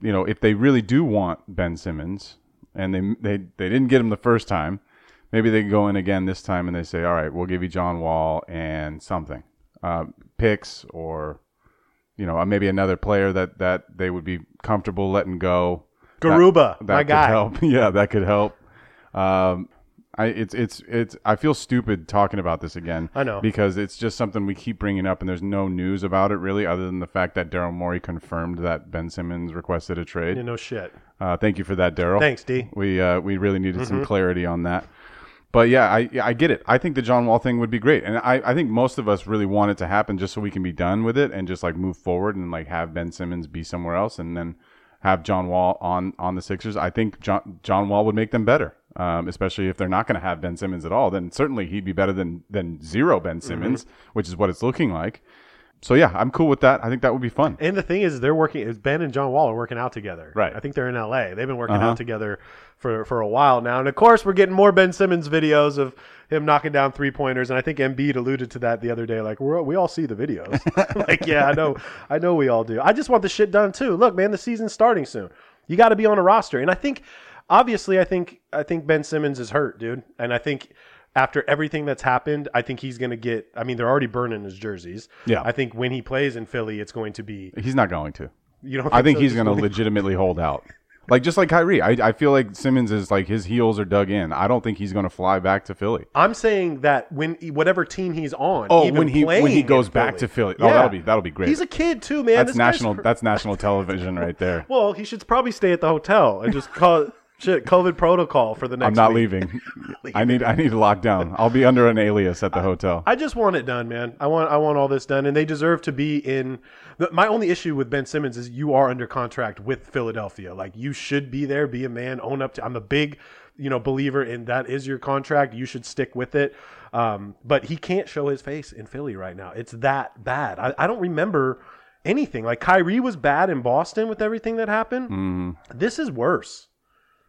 you know, if they really do want Ben Simmons and they they they didn't get him the first time, maybe they go in again this time and they say, all right, we'll give you John Wall and something, uh, picks or, you know, uh, maybe another player that that they would be comfortable letting go. Garuba, that my could guy. help. Yeah, that could help. Um, I it's it's it's I feel stupid talking about this again. I know. because it's just something we keep bringing up, and there's no news about it really, other than the fact that Daryl Morey confirmed that Ben Simmons requested a trade. You know, shit. Uh, thank you for that, Daryl. Thanks, D. We uh, we really needed Mm-hmm. some clarity on that. But yeah, I I get it. I think the John Wall thing would be great, and I, I think most of us really want it to happen just so we can be done with it and just like move forward and like have Ben Simmons be somewhere else, and then have John Wall on on the Sixers. I think John John Wall would make them better, um, especially if they're not going to have Ben Simmons at all. Then certainly he'd be better than than zero Ben Mm-hmm. Simmons, which is what it's looking like. So yeah, I'm cool with that. I think that would be fun. And the thing is, they're working. Is Ben and John Wall are working out together. Right. I think they're in L.A. They've been working Uh-huh. out together for for a while now. And of course, we're getting more Ben Simmons videos of him knocking down three pointers. And I think Embiid alluded to that the other day. Like we're, we all see the videos. like yeah, I know, I know we all do. I just want the shit done too. Look, man, the season's starting soon. You got to be on a roster. And I think, obviously, I think I think Ben Simmons is hurt, dude. And I think. After everything that's happened, I think he's going to get. I mean, they're already burning his jerseys. Yeah. I think when he plays in Philly, it's going to be. He's not going to. You don't. I think so? he's going to legitimately hold out. Like just like Kyrie, I, I feel like Simmons is like his heels are dug in. I don't think he's going to fly back to Philly. I'm saying that when whatever team he's on, Oh, even when he when he goes back Philly. to Philly. Oh, that'll be that'll be great. He's a kid too, man. that's This national that's national television right there. well, he should probably stay at the hotel and just call shit COVID protocol for the next. I'm not week. leaving. I need I need to lock down. I'll be under an alias at the hotel. I just want it done, man. I want I want all this done, and they deserve to be in. the- My only issue with Ben Simmons is you are under contract with Philadelphia. Like you should be there, be a man, own up to. I'm a big, you know, believer in that is your contract. You should stick with it. Um, but he can't show his face in Philly right now. It's that bad. I, I don't remember anything. Like Kyrie was bad in Boston with everything that happened. Mm-hmm. This is worse.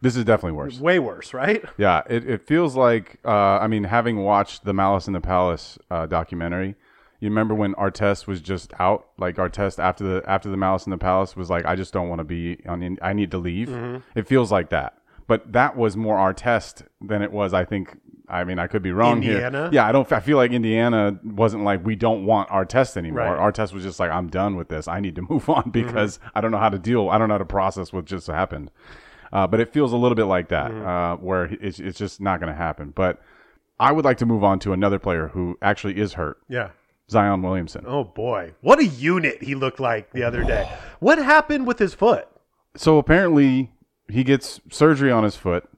This is definitely worse. Way worse, right? Yeah, it, it feels like uh, I mean, having watched the Malice in the Palace uh, documentary, you remember when Artest was just out? Like Artest after the after the Malice in the Palace was like, I just don't want to be on. I need to leave. It feels like that, but that was more Artest than it was. I think. I mean, I could be wrong Indiana? here. Yeah, I don't. I feel like Indiana wasn't like we don't want Artest anymore. Right. Artest was just like, I'm done with this. I need to move on because I don't know how to deal. I don't know how to process what just happened. Uh, but it feels a little bit like that, uh, where it's, it's just not going to happen. But I would like to move on to another player who actually is hurt, Yeah. Zion Williamson. Oh boy, what a unit he looked like the other day. What happened with his foot? So apparently he gets surgery on his foot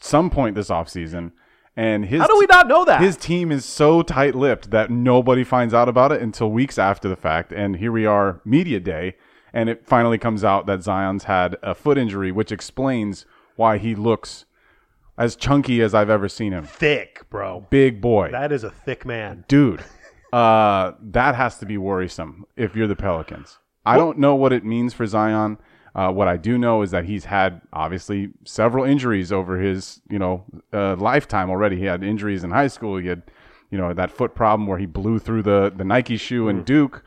some point this offseason. And his How do we not know that? his team is so tight-lipped that nobody finds out about it until weeks after the fact. And here we are, media day, and it finally comes out that Zion's had a foot injury, which explains why he looks as chunky as I've ever seen him. Thick, bro. Big boy, That is a thick man. dude. Uh, that has to be worrisome if you're the Pelicans. I don't know what it means for Zion. Uh, what I do know is that he's had obviously several injuries over his you know uh, lifetime already. He had injuries in high school. He had you know that foot problem where he blew through the the Nike shoe in Duke.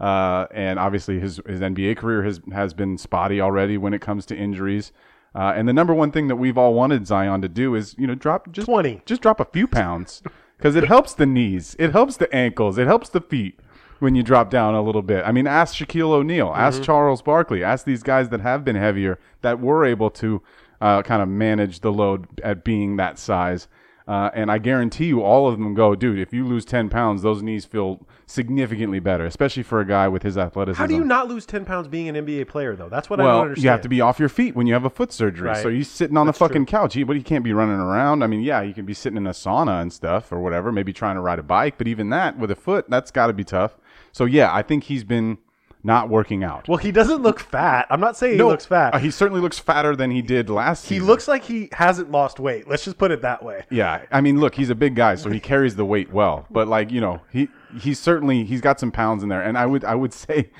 Uh, and obviously his his NBA career has has been spotty already when it comes to injuries. Uh, and the number one thing that we've all wanted Zion to do is you know drop just 20. just drop a few pounds because it helps the knees, it helps the ankles, it helps the feet when you drop down a little bit. I mean, ask Shaquille O'Neal, ask Charles Barkley, ask these guys that have been heavier that were able to uh, kind of manage the load at being that size. Uh, and I guarantee you, all of them go, dude. If you lose ten pounds, those knees feel significantly better, especially for a guy with his athleticism. How do you not lose 10 pounds being an NBA player, though? That's what I well, don't understand. you have to be off your feet when you have a foot surgery. So Right. he's sitting on That's the fucking couch. He, but he can't be running around. I mean, yeah, you can be sitting in a sauna and stuff or whatever, maybe trying to ride a bike. But even that with a foot, that's got to be tough. So yeah, I think he's been not working out. Well, he doesn't look fat. I'm not saying he looks fat. Uh, he certainly looks fatter than he did last year. he season. looks like he hasn't lost weight. Let's just put it that way. Yeah, I mean, look, he's a big guy, so he carries the weight well. But like, you know, he he's certainly he's got some pounds in there, and I would I would say,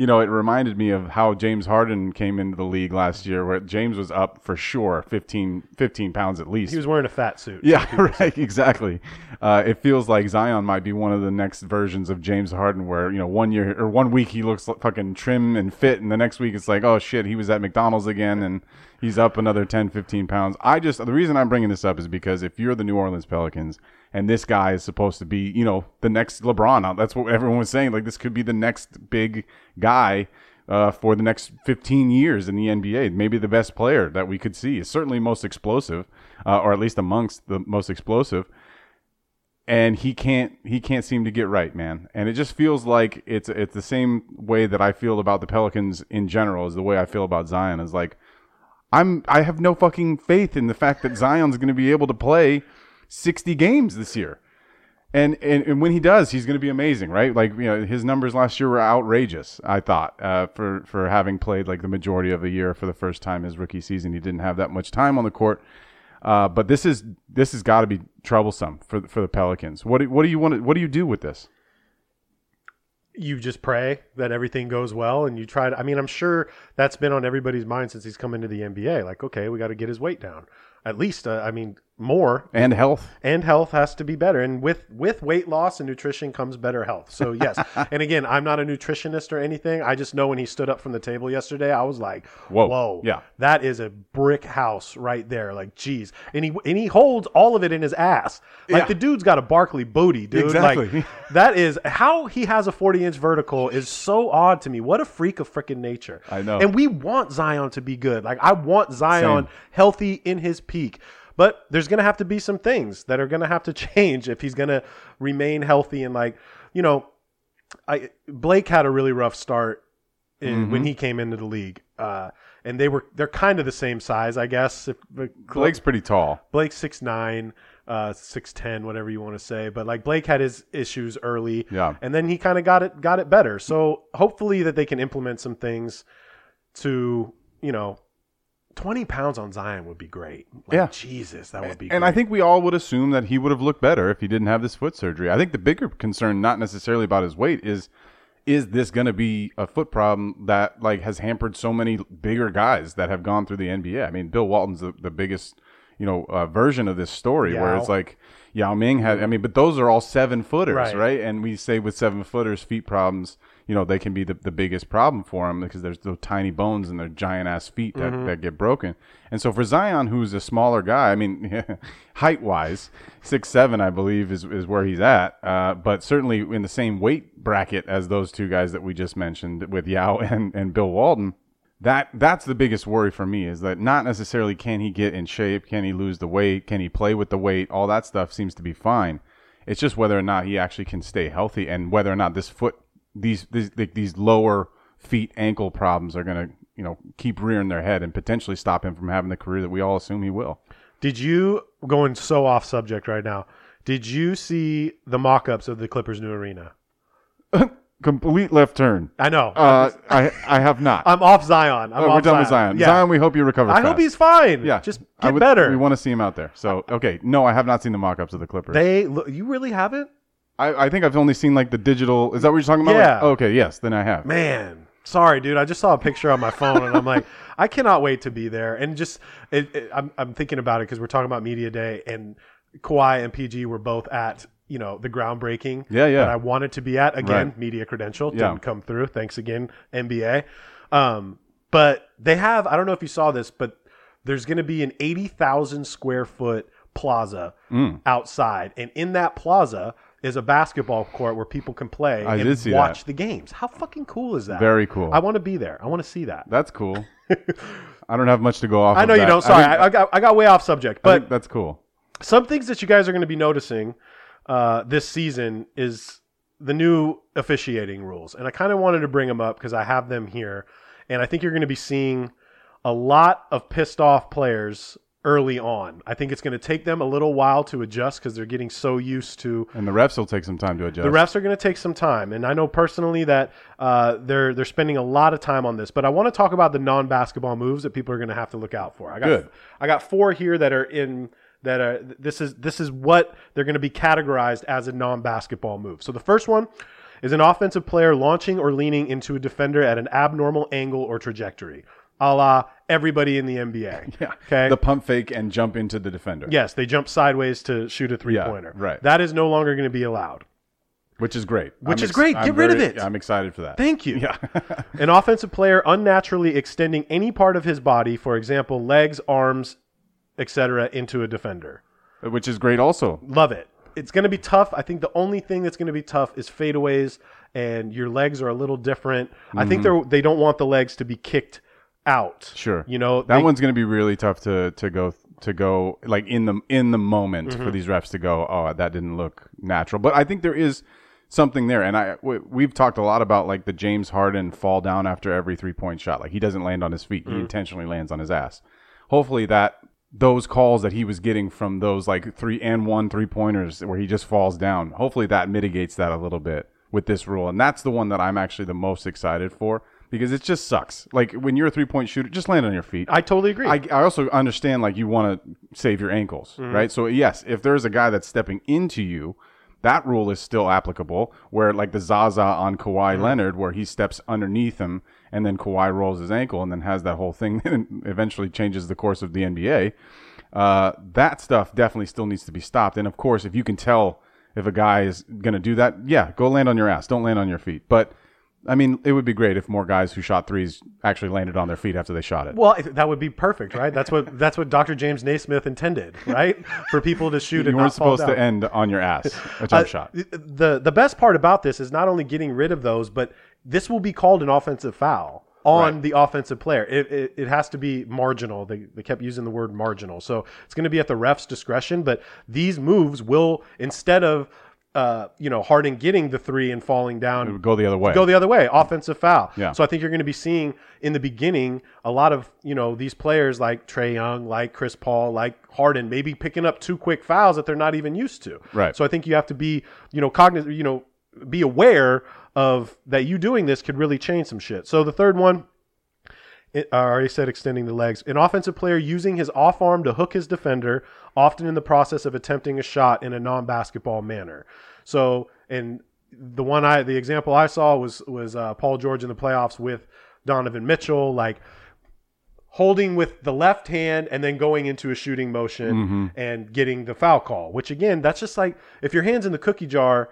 you know, it reminded me of how James Harden came into the league last year, where James was up for sure 15, 15 pounds at least. He was wearing a fat suit. yeah, right, exactly. Uh, it feels like Zion might be one of the next versions of James Harden, where you know one year or one week he looks like fucking trim and fit, and the next week it's like, oh shit, he was at McDonald's again, and he's up another 10, 15 pounds. I just the reason I'm bringing this up is because if you're the New Orleans Pelicans and this guy is supposed to be, you know, the next LeBron, that's what everyone was saying. Like this could be the next big guy. Uh, for the next 15 years in the NBA, maybe the best player that we could see is certainly most explosive, uh, or at least amongst the most explosive and he can't he can't seem to get right, man. And it just feels like it's it's the same way that I feel about the Pelicans in general is the way I feel about Zion is like I'm I have no fucking faith in the fact that Zion's going to be able to play 60 games this year. And, and and when he does, he's going to be amazing, right? Like you know, his numbers last year were outrageous. I thought uh, for for having played like the majority of a year for the first time his rookie season, he didn't have that much time on the court. Uh, but this is this has got to be troublesome for for the Pelicans. What do, what do you want? To, what do you do with this? You just pray that everything goes well, and you try to. I mean, I'm sure that's been on everybody's mind since he's come into the NBA. Like, okay, we got to get his weight down. At least, uh, I mean, more And health. and health has to be better and with with weight loss and nutrition comes better health so yes and again i'm not a nutritionist or anything i just know when he stood up from the table yesterday i was like Whoa. whoa Yeah. that is a brick house right there like geez and he and he holds all of it in his ass like Yeah. the dude's got a barkley booty dude Exactly. like that is how he has a 40 inch vertical is so odd to me what a freak of freaking nature I know. and we want zion to be good like i want zion Same. healthy in his peak. But there's going to have to be some things that are going to have to change if he's going to remain healthy and like, you know, I Blake had a really rough start in, when he came into the league. Uh, and they were they're kind of the same size, I guess. If, Blake's pretty tall. Blake's six nine, uh, six ten, whatever you want to say. But like Blake had his issues early, Yeah. and then he kind of got it got it better. So hopefully that they can implement some things to you know, twenty pounds on Zion would be great. Like, Yeah. Jesus, that would be. And great. I think we all would assume that he would have looked better if he didn't have this foot surgery. I think the bigger concern, not necessarily about his weight, is is this going to be a foot problem that like has hampered so many bigger guys that have gone through the NBA? I mean, Bill Walton's the, the biggest you know uh, version of this story where it's like Yao Ming had. I mean, but those are all seven footers, Right. right? And we say with seven footers, feet problems. You know, they can be the, the biggest problem for him because there's those tiny bones and their giant ass feet that, that get broken. And so for Zion, who's a smaller guy, I mean, height wise, six seven, I believe, is, is where he's at. Uh, but certainly in the same weight bracket as those two guys that we just mentioned with Yao and, and Bill Walton That that's the biggest worry for me is that not necessarily can he get in shape, can he lose the weight, can he play with the weight, all that stuff seems to be fine. It's just whether or not he actually can stay healthy and whether or not this foot these these these lower feet ankle problems are going to you know keep rearing their head and potentially stop him from having the career that we all assume he will. Did you going so off subject right now? Did you see the mock-ups of the Clippers' new arena? complete left turn. I know. Uh, I I have not. I'm off Zion. I'm Oh, off we're done with Zion. Yeah. Zion, we hope you recover. I hope he's fine. Yeah, just get would- better. We want to see him out there. So okay, no, I have not seen the mock-ups of the Clippers. they look, you really haven't, I, I think I've only seen like the digital. Is that what you're talking about? Yeah. Like- okay, yes, then I have. man. Sorry, dude. I just saw a picture on my phone, and I'm like, I cannot wait to be there. And just, it, it, I'm, I'm thinking about it because we're talking about media day, and Kawhi and PG were both at, you know, the groundbreaking. Yeah, yeah. That I wanted to be at again. Right. Media credential didn't come through. Thanks again, NBA. Um, but they have. I don't know if you saw this, but there's going to be an 80,000 square foot plaza Mm. outside, and in that plaza is a basketball court where people can play I and watch that. the games. How fucking cool is that? Very cool. I want to be there. I want to see that. That's cool. I don't have much to go off. I know you that. don't. Sorry, I, think- I, got I got way off subject. But that's cool. some things that you guys are going to be noticing uh, this season is the new officiating rules, and I kind of wanted to bring them up because I have them here, and I think you're going to be seeing a lot of pissed off players early on. I think it's going to take them a little while to adjust because they're getting so used to And the refs will take some time to adjust. the refs are going to take some time, and I know personally that uh, they're they're spending a lot of time on this. But I want to talk about the non-basketball moves that people are going to have to look out for. I got Good. I got four here that are in that are this is this is what they're going to be categorized as a non-basketball move. So the first one is an offensive player launching or leaning into a defender at an abnormal angle or trajectory, a la everybody in the NBA. Yeah. Okay. The pump fake and jump into the defender. yes, they jump sideways to shoot a three-pointer. Yeah, right. That is no longer going to be allowed. Which is great. Which I'm is great. I'm Get rid of very- it. I'm excited for that. Thank you. Yeah. An offensive player unnaturally extending any part of his body, for example, legs, arms, etc., into a defender. Which is great also. Love it. It's going to be tough. I think the only thing that's going to be tough is fadeaways, and your legs are a little different. I think mm-hmm. they're they don't want the legs to be kicked out. Sure. You know That they- one's going to be really tough to to go to go like in the in the moment Mm-hmm. for these refs to go, "Oh, that didn't look natural." But I think there is something there and I we, we've talked a lot about like the James Harden fall down after every three-point shot. Like he doesn't land on his feet. Mm-hmm. He intentionally lands on his ass. Hopefully that those calls that he was getting from those like three and one three pointers where he just falls down. Hopefully that mitigates that a little bit with this rule. And that's the one that I'm actually the most excited for because it just sucks. Like when you're a three point shooter, just land on your feet. I totally agree. I, I also understand like you want to save your ankles, right? So yes, if there's a guy that's stepping into you, that rule is still applicable. Where like the Zaza on Kawhi Leonard, where he steps underneath him and then Kawhi rolls his ankle and then has that whole thing and eventually changes the course of the NBA. Uh, that stuff definitely still needs to be stopped. And of course, if you can tell if a guy is going to do that, yeah, go land on your ass. Don't land on your feet. But I mean, it would be great if more guys who shot threes actually landed on their feet after they shot it. well, that would be perfect, right? That's what that's what Dr. James Naismith intended, right? For people to shoot you and weren't supposed to end on your ass a jump Uh, shot. The the best part about this is not only getting rid of those, but this will be called an offensive foul on Right. the offensive player. It, it, it has to be marginal. They, they kept using the word marginal. So it's going to be at the ref's discretion, but these moves will, instead of, uh, you know, Harden getting the three and falling down, It would go the other way. go the other way, offensive foul. Yeah. So I think you're going to be seeing in the beginning a lot of you know these players like Trae Young, like Chris Paul, like Harden, maybe picking up two quick fouls that they're not even used to. Right. So I think you have to be you know cognizant, you know, be aware of that. You doing this could really change some shit. So the third one. I already said extending the legs. An offensive player using his off arm to hook his defender, often in the process of attempting a shot in a non basketball manner. So, and the one I, the example I saw was was uh, Paul George in the playoffs with Donovan Mitchell, like holding with the left hand and then going into a shooting motion and getting the foul call. Which again, that's just like if your hands in the cookie jar.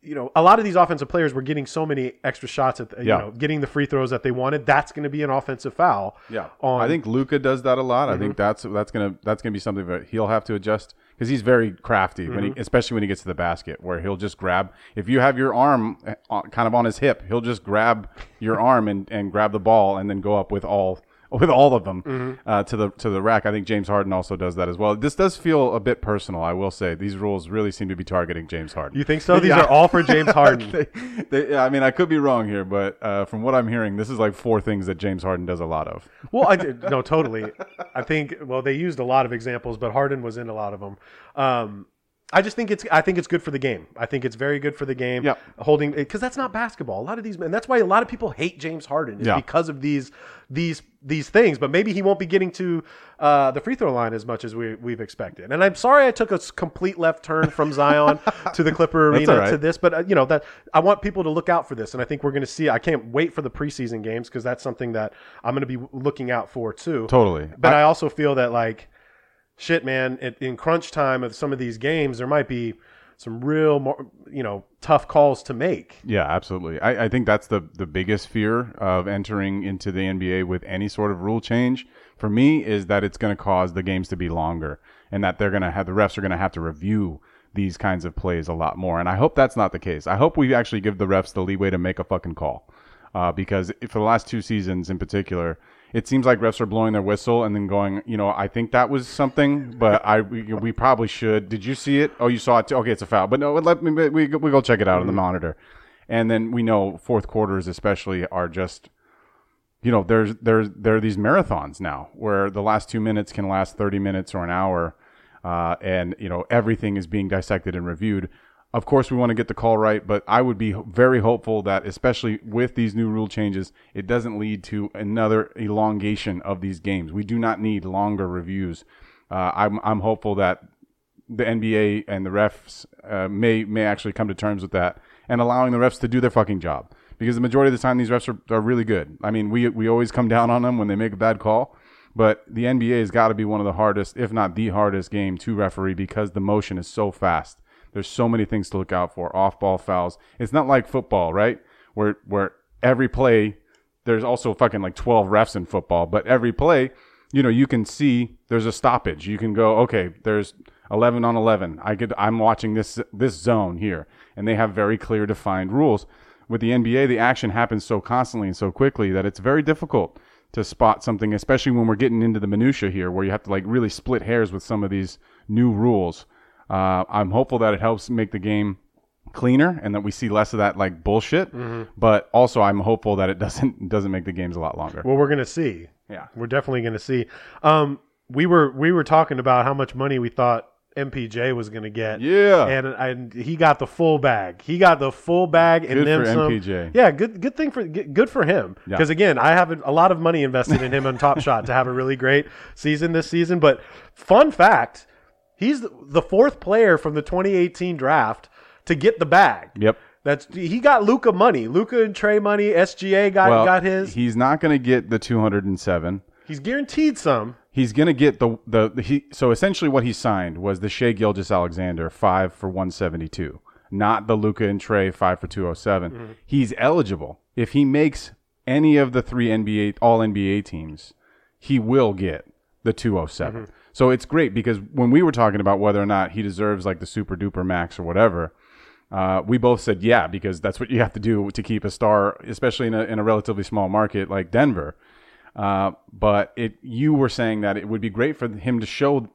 You know, a lot of these offensive players were getting so many extra shots at, the, Yeah. you know, getting the free throws that they wanted. That's going to be an offensive foul. Yeah, On, I think Luka does that a lot. I think Mm-hmm. that's that's gonna that's gonna be something that he'll have to adjust because he's very crafty Mm-hmm. he, especially when he gets to the basket, where he'll just grab. If you have your arm uh, kind of on his hip, he'll just grab your arm and, and grab the ball and then go up with all with all of them Mm-hmm. uh, to the to the rack. I think James Harden also does that as well. This does feel a bit personal, I will say. These rules really seem to be targeting James Harden. You think so? These Yeah. are all for James Harden. they, they, I mean, I could be wrong here, but uh, from what I'm hearing, this is like four things that James Harden does a lot of. well, I did, no, totally. I think well they used a lot of examples, but Harden was in a lot of them. Um, I just think it's I think it's good for the game. I think it's very good for the game. Yep. Holding because that's not basketball. A lot of these and that's why a lot of people hate James Harden is Yeah. because of these these these things. But maybe he won't be getting to uh, the free throw line as much as we we've expected. And I'm sorry I took a complete left turn from Zion to the Clipper arena right. to this, but uh, you know that I want people to look out for this, and I think we're going to see. I can't wait for the preseason games because that's something that I'm going to be looking out for too. Totally. But I, also feel that like, shit, man, it, in crunch time of some of these games, there might be some real, you know, tough calls to make. Yeah, absolutely. I, I think that's the the biggest fear of entering into the NBA with any sort of rule change for me is that it's going to cause the games to be longer and that they're going to have the refs are going to have to review these kinds of plays a lot more. And I hope that's not the case. I hope we actually give the refs the leeway to make a fucking call. Uh, because for the last two seasons in particular, it seems like refs are blowing their whistle and then going, you know, I think that was something, but I we, we probably should. Did you see it? Oh, you saw it. Too? Okay, it's a foul. But no, let me we we go check it out on the monitor, and then we know fourth quarters especially are just, you know, there's there's there are these marathons now where the last two minutes can last thirty minutes or an hour, uh, and you know everything is being dissected and reviewed. Of course, we want to get the call right, but I would be very hopeful that, especially with these new rule changes, it doesn't lead to another elongation of these games. We do not need longer reviews. Uh, I'm I'm hopeful that the NBA and the refs uh, may may actually come to terms with that and allowing the refs to do their fucking job because the majority of the time these refs are, are really good. I mean, we we always come down on them when they make a bad call, but the NBA has got to be one of the hardest, if not the hardest, game to referee because the motion is so fast. There's so many things to look out for. Off ball fouls. It's not like football, right? Where where every play there's also fucking like 12 refs in football, but every play, you know, you can see there's a stoppage. You can go, okay, there's 11 on 11. I get I'm watching this this zone here, and they have very clear defined rules. With the NBA, the action happens so constantly and so quickly that it's very difficult to spot something, especially when we're getting into the minutia here, where you have to like really split hairs with some of these new rules. Uh, I'm hopeful that it helps make the game cleaner and that we see less of that like bullshit. But also, I'm hopeful that it doesn't doesn't make the games a lot longer. Well, we're going to see. Yeah. We're definitely going to see. Um, we were we were talking about how much money we thought MPJ was going to get. Yeah. and and he got the full bag. He got the full bag, and Good then for some. MPJ. Yeah, good good thing for good for him. Yeah. Because again, I have a lot of money invested in him on Top Shot to have a really great season this season. But fun fact, he's the, fourth player from the 2018 draft to get the bag. Yep. That's he got Luka money. Luka and Trae money. SGA got Well, got his. He's not going to get the 207. He's guaranteed some. He's going to get the, the the he. So essentially, what he signed was the Shai Gilgeous-Alexander five for 172, not the Luka and Trae five for 207. Mm-hmm. He's eligible if he makes any of the three NBA All NBA teams. He will get the 207. Mm-hmm. So it's great because when we were talking about whether or not he deserves like the super duper max or whatever, uh, we both said yeah because that's what you have to do to keep a star, especially in a in a relatively small market like Denver. Uh, but it, you were saying that it would be great for him to show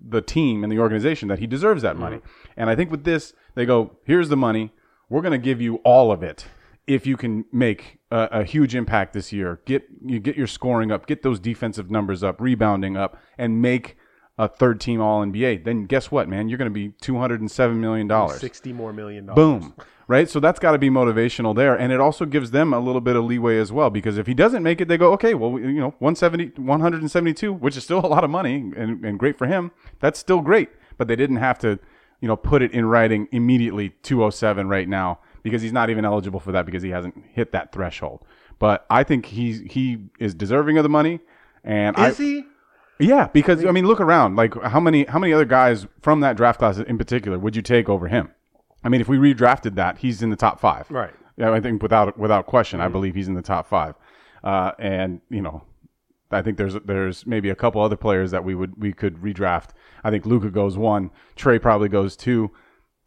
the team and the organization that he deserves that money. And I think with this, they go, here's the money. We're going to give you all of it if you can make a, a huge impact this year. Get you get your scoring up, get those defensive numbers up, rebounding up, and make a third team All NBA. Then guess what, man? You're going to be two hundred and seven million dollars. Sixty more million dollars. Boom. Right? So that's got to be motivational there. And it also gives them a little bit of leeway as well because if he doesn't make it, they go, okay, well, you know, 170, 172, which is still a lot of money and, and great for him. That's still great. But they didn't have to, you know, put it in writing immediately 207 right now because he's not even eligible for that because he hasn't hit that threshold. But I think he's, he is deserving of the money. And I, Is he? Yeah, because I mean, look around. Like, how many how many other guys from that draft class in particular would you take over him? I mean, if we redrafted that, he's in the top five. Right. Yeah, I think without without question, I believe he's in the top five. Uh, and you know, I think there's there's maybe a couple other players that we would we could redraft. I think Luka goes one. Trae probably goes two.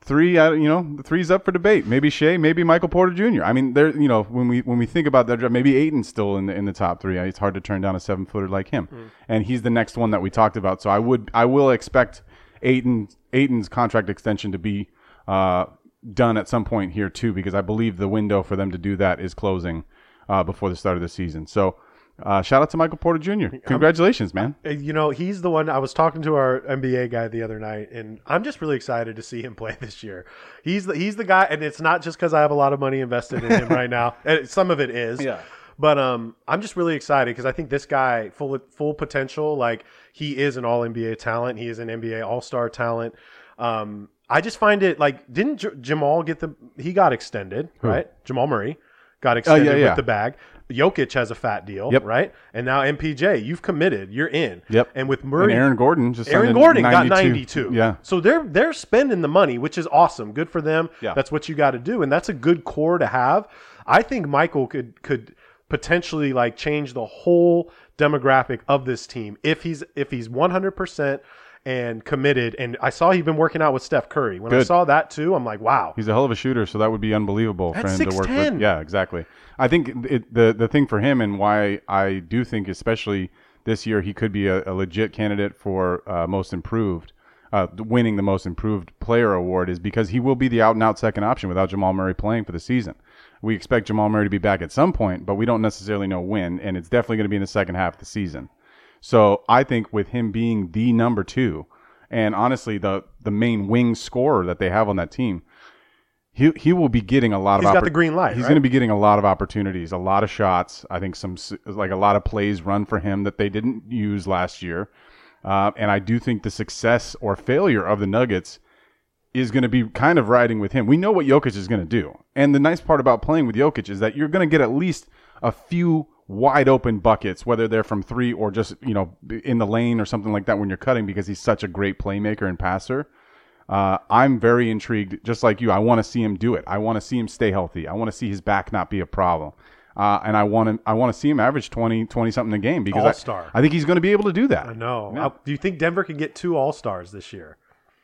Three, uh, you know, the three's up for debate. Maybe Shai, maybe Michael Porter Jr. I mean, there, you know, when we when we think about that draft, maybe Ayton's still in the in the top three. It's hard to turn down a seven footer like him, and he's the next one that we talked about. So I would, I will expect Ayton Ayton's contract extension to be uh, done at some point here too, because I believe the window for them to do that is closing uh, before the start of the season. So Uh, shout out to Michael Porter Jr. Congratulations, man. Uh, You know, he's the one I was talking to our NBA guy the other night, and I'm just really excited to see him play this year. He's the he's the guy, and it's not just because I have a lot of money invested in him right now. Some of it is, Yeah. But um, I'm just really excited because I think this guy full full potential. Like he is an All NBA talent. He is an NBA All Star talent. Um, I just find it like didn't J- Jamal get the he got extended right? Jamal Murray got extended Oh, yeah. with the bag. Jokic has a fat deal, Yep. right? And now MPJ, you've committed, you're in. Yep. And with Murray, And Aaron Gordon just Aaron Gordon got 92. Yeah. So they're they're spending the money, which is awesome. Good for them. Yeah. That's what you got to do, and that's a good core to have. I think Michael could could potentially like change the whole demographic of this team if he's if he's 100% and committed and I saw he'd been working out with Steph Curry. When I saw that too, I'm like, wow. He's a hell of a shooter, so that would be unbelievable for him to work with. Yeah, exactly. I think it, the the thing for him and why I do think, especially this year, he could be a, a legit candidate for uh, most improved, uh, winning the most improved player award, is because he will be the out and out second option without Jamal Murray playing for the season. We expect Jamal Murray to be back at some point, but we don't necessarily know when, and it's definitely going to be in the second half of the season. So I think with him being the number two, and honestly the the main wing scorer that they have on that team, he he will be getting a lot He's of. got the green light, He's right? going to be getting a lot of opportunities, a lot of shots. I think some like a lot of plays run for him that they didn't use last year, uh, and I do think the success or failure of the Nuggets is going to be kind of riding with him. We know what Jokic is going to do. And the nice part about playing with Jokic is that you're going to get at least a few wide open buckets, whether they're from three or just, you know, in the lane or something like that when you're cutting because he's such a great playmaker and passer. Uh, I'm very intrigued, just like you. I want to see him do it. I want to see him stay healthy. I want to see his back not be a problem. Uh, and I want to, I want to see him average 20, 20 something a game because I- All-star. I, think he's going to be able to do that. No. Yeah. Uh, Do you think Denver can get two All Stars this year?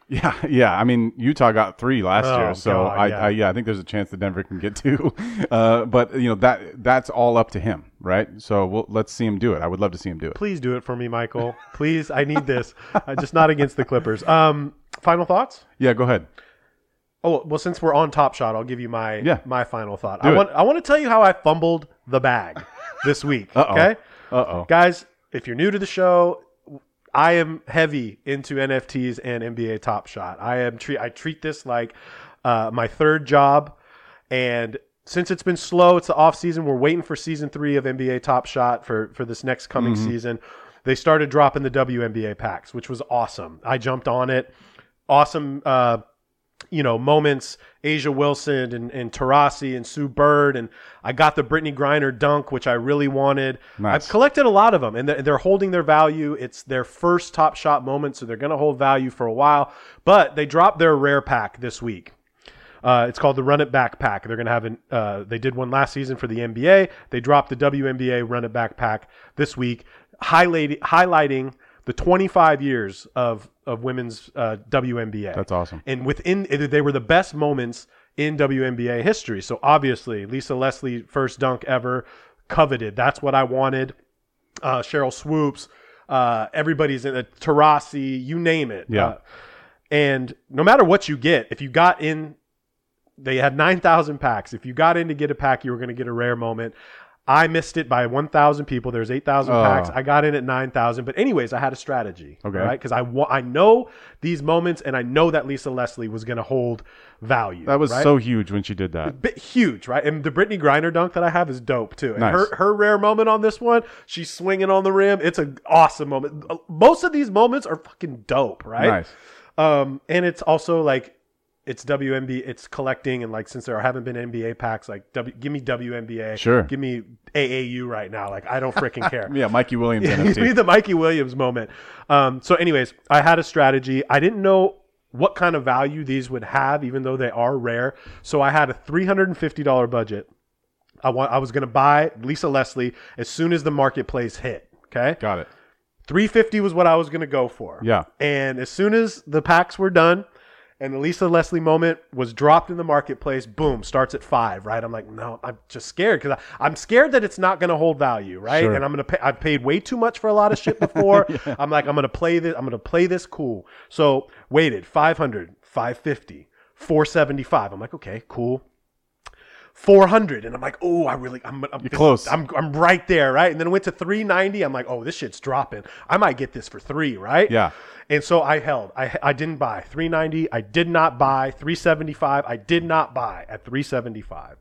Yeah, yeah. I mean, Utah got three last Oh, year, so God, I, yeah. I, yeah, I think there's a chance that Denver can get two. Uh, but you know that that's all up to him, right? So we'll, let's see him do it. I would love to see him do it. Please do it for me, Michael. Please, I need this. uh, just not against the Clippers. Um, final thoughts? Yeah, go ahead. Oh well, since we're on Top Shot, I'll give you my Yeah. my final thought. Do I it. want I want to tell you how I fumbled the bag this week. Uh-oh. Okay, Uh oh. guys, if you're new to the show, I am heavy into NFTs and NBA Top Shot. I am treat I treat this like uh, my third job, and since it's been slow, it's the off season. We're waiting for season three of NBA Top Shot for for this next coming season. They started dropping the WNBA packs, which was awesome. I jumped on it. Awesome. Uh, you know, moments, A'ja Wilson and, and Taurasi and Sue Bird. And I got the Brittney Griner dunk, which I really wanted. Nice. I've collected a lot of them and they're, they're holding their value. It's their first top shot moment, so they're going to hold value for a while. But they dropped their rare pack this week. Uh, it's called the Run It Back Pack. They're going to have an. Uh, they did one last season for the NBA. They dropped the WNBA Run It Back Pack this week, highlighting highlighting the 25 years of of women's uh, WNBA. That's awesome. And within they were the best moments in WNBA history. So obviously, Lisa Leslie first dunk ever, coveted. That's what I wanted. Uh, Sheryl Swoopes, uh, everybody's in it. Taurasi, you name it. Yeah. Uh, and no matter what you get, if you got in, they had 9,000 packs. If you got in to get a pack, you were going to get a rare moment. I missed it by 1,000 people. There's 8,000 Oh. packs. I got in at 9,000. But anyways, I had a strategy. Okay. Right? Because I, wa- I know these moments and I know that Lisa Leslie was going to hold value. That was right? so huge when she did that. bit huge, right? And the Brittney Griner dunk that I have is dope too. And Nice. her her rare moment on this one, she's swinging on the rim. It's an awesome moment. Most of these moments are fucking dope, right? Nice. Um, and it's also like it's WNBA, it's collecting, and like since there haven't been NBA packs, like w, give me WNBA, Sure. give me AAU right now. Like I don't freaking care. Yeah, Mikey Williams Give me the Mikey Williams moment. Um, so, anyways, I had a strategy. I didn't know what kind of value these would have, even though they are rare. So, I had a three hundred and fifty dollar budget. I want. I was going to buy Lisa Leslie as soon as the marketplace hit. Okay, Got it. 350 was what I was going to go for. Yeah. And as soon as the packs were done and the Lisa Leslie moment was dropped in the marketplace, boom, starts at five, right? I'm like, no, I'm just scared because I'm scared that it's not going to hold value, right? Sure. And I'm to pay, I've paid way too much for a lot of shit before. I'm like, I'm to play this, I'm going to play this cool. So waited 500, 550, 475. I'm like, okay, cool. 400 and i'm like oh i really i'm, I'm this- close. I'm, I'm right there right? And then it went to 390 i'm like oh this shit's dropping. I might get this for three right? Yeah. and so i held. I i didn't buy. 390 i did not buy. 375 i did not buy at 375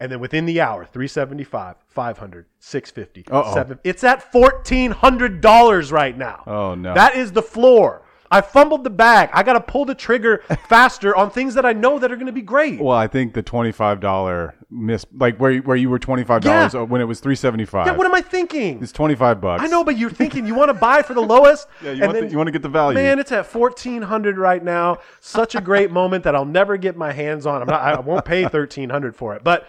and then within the hour 375 500 650 7 it's at $1400 right now. Oh, no. that is the floor I fumbled the bag. I got to pull the trigger faster on things that I know that are going to be great. Well, I think the twenty-five dollar miss, like where you, where you were twenty-five dollars Yeah. when it was three seventy-five. yeah, what am I thinking? It's twenty-five bucks. I know, but you're thinking you want to buy for the lowest. Yeah, you and want then- the, you want to get the value. Man, it's at fourteen hundred right now. Such a great moment that I'll never get my hands on. I'm not. I won't pay thirteen hundred for it. But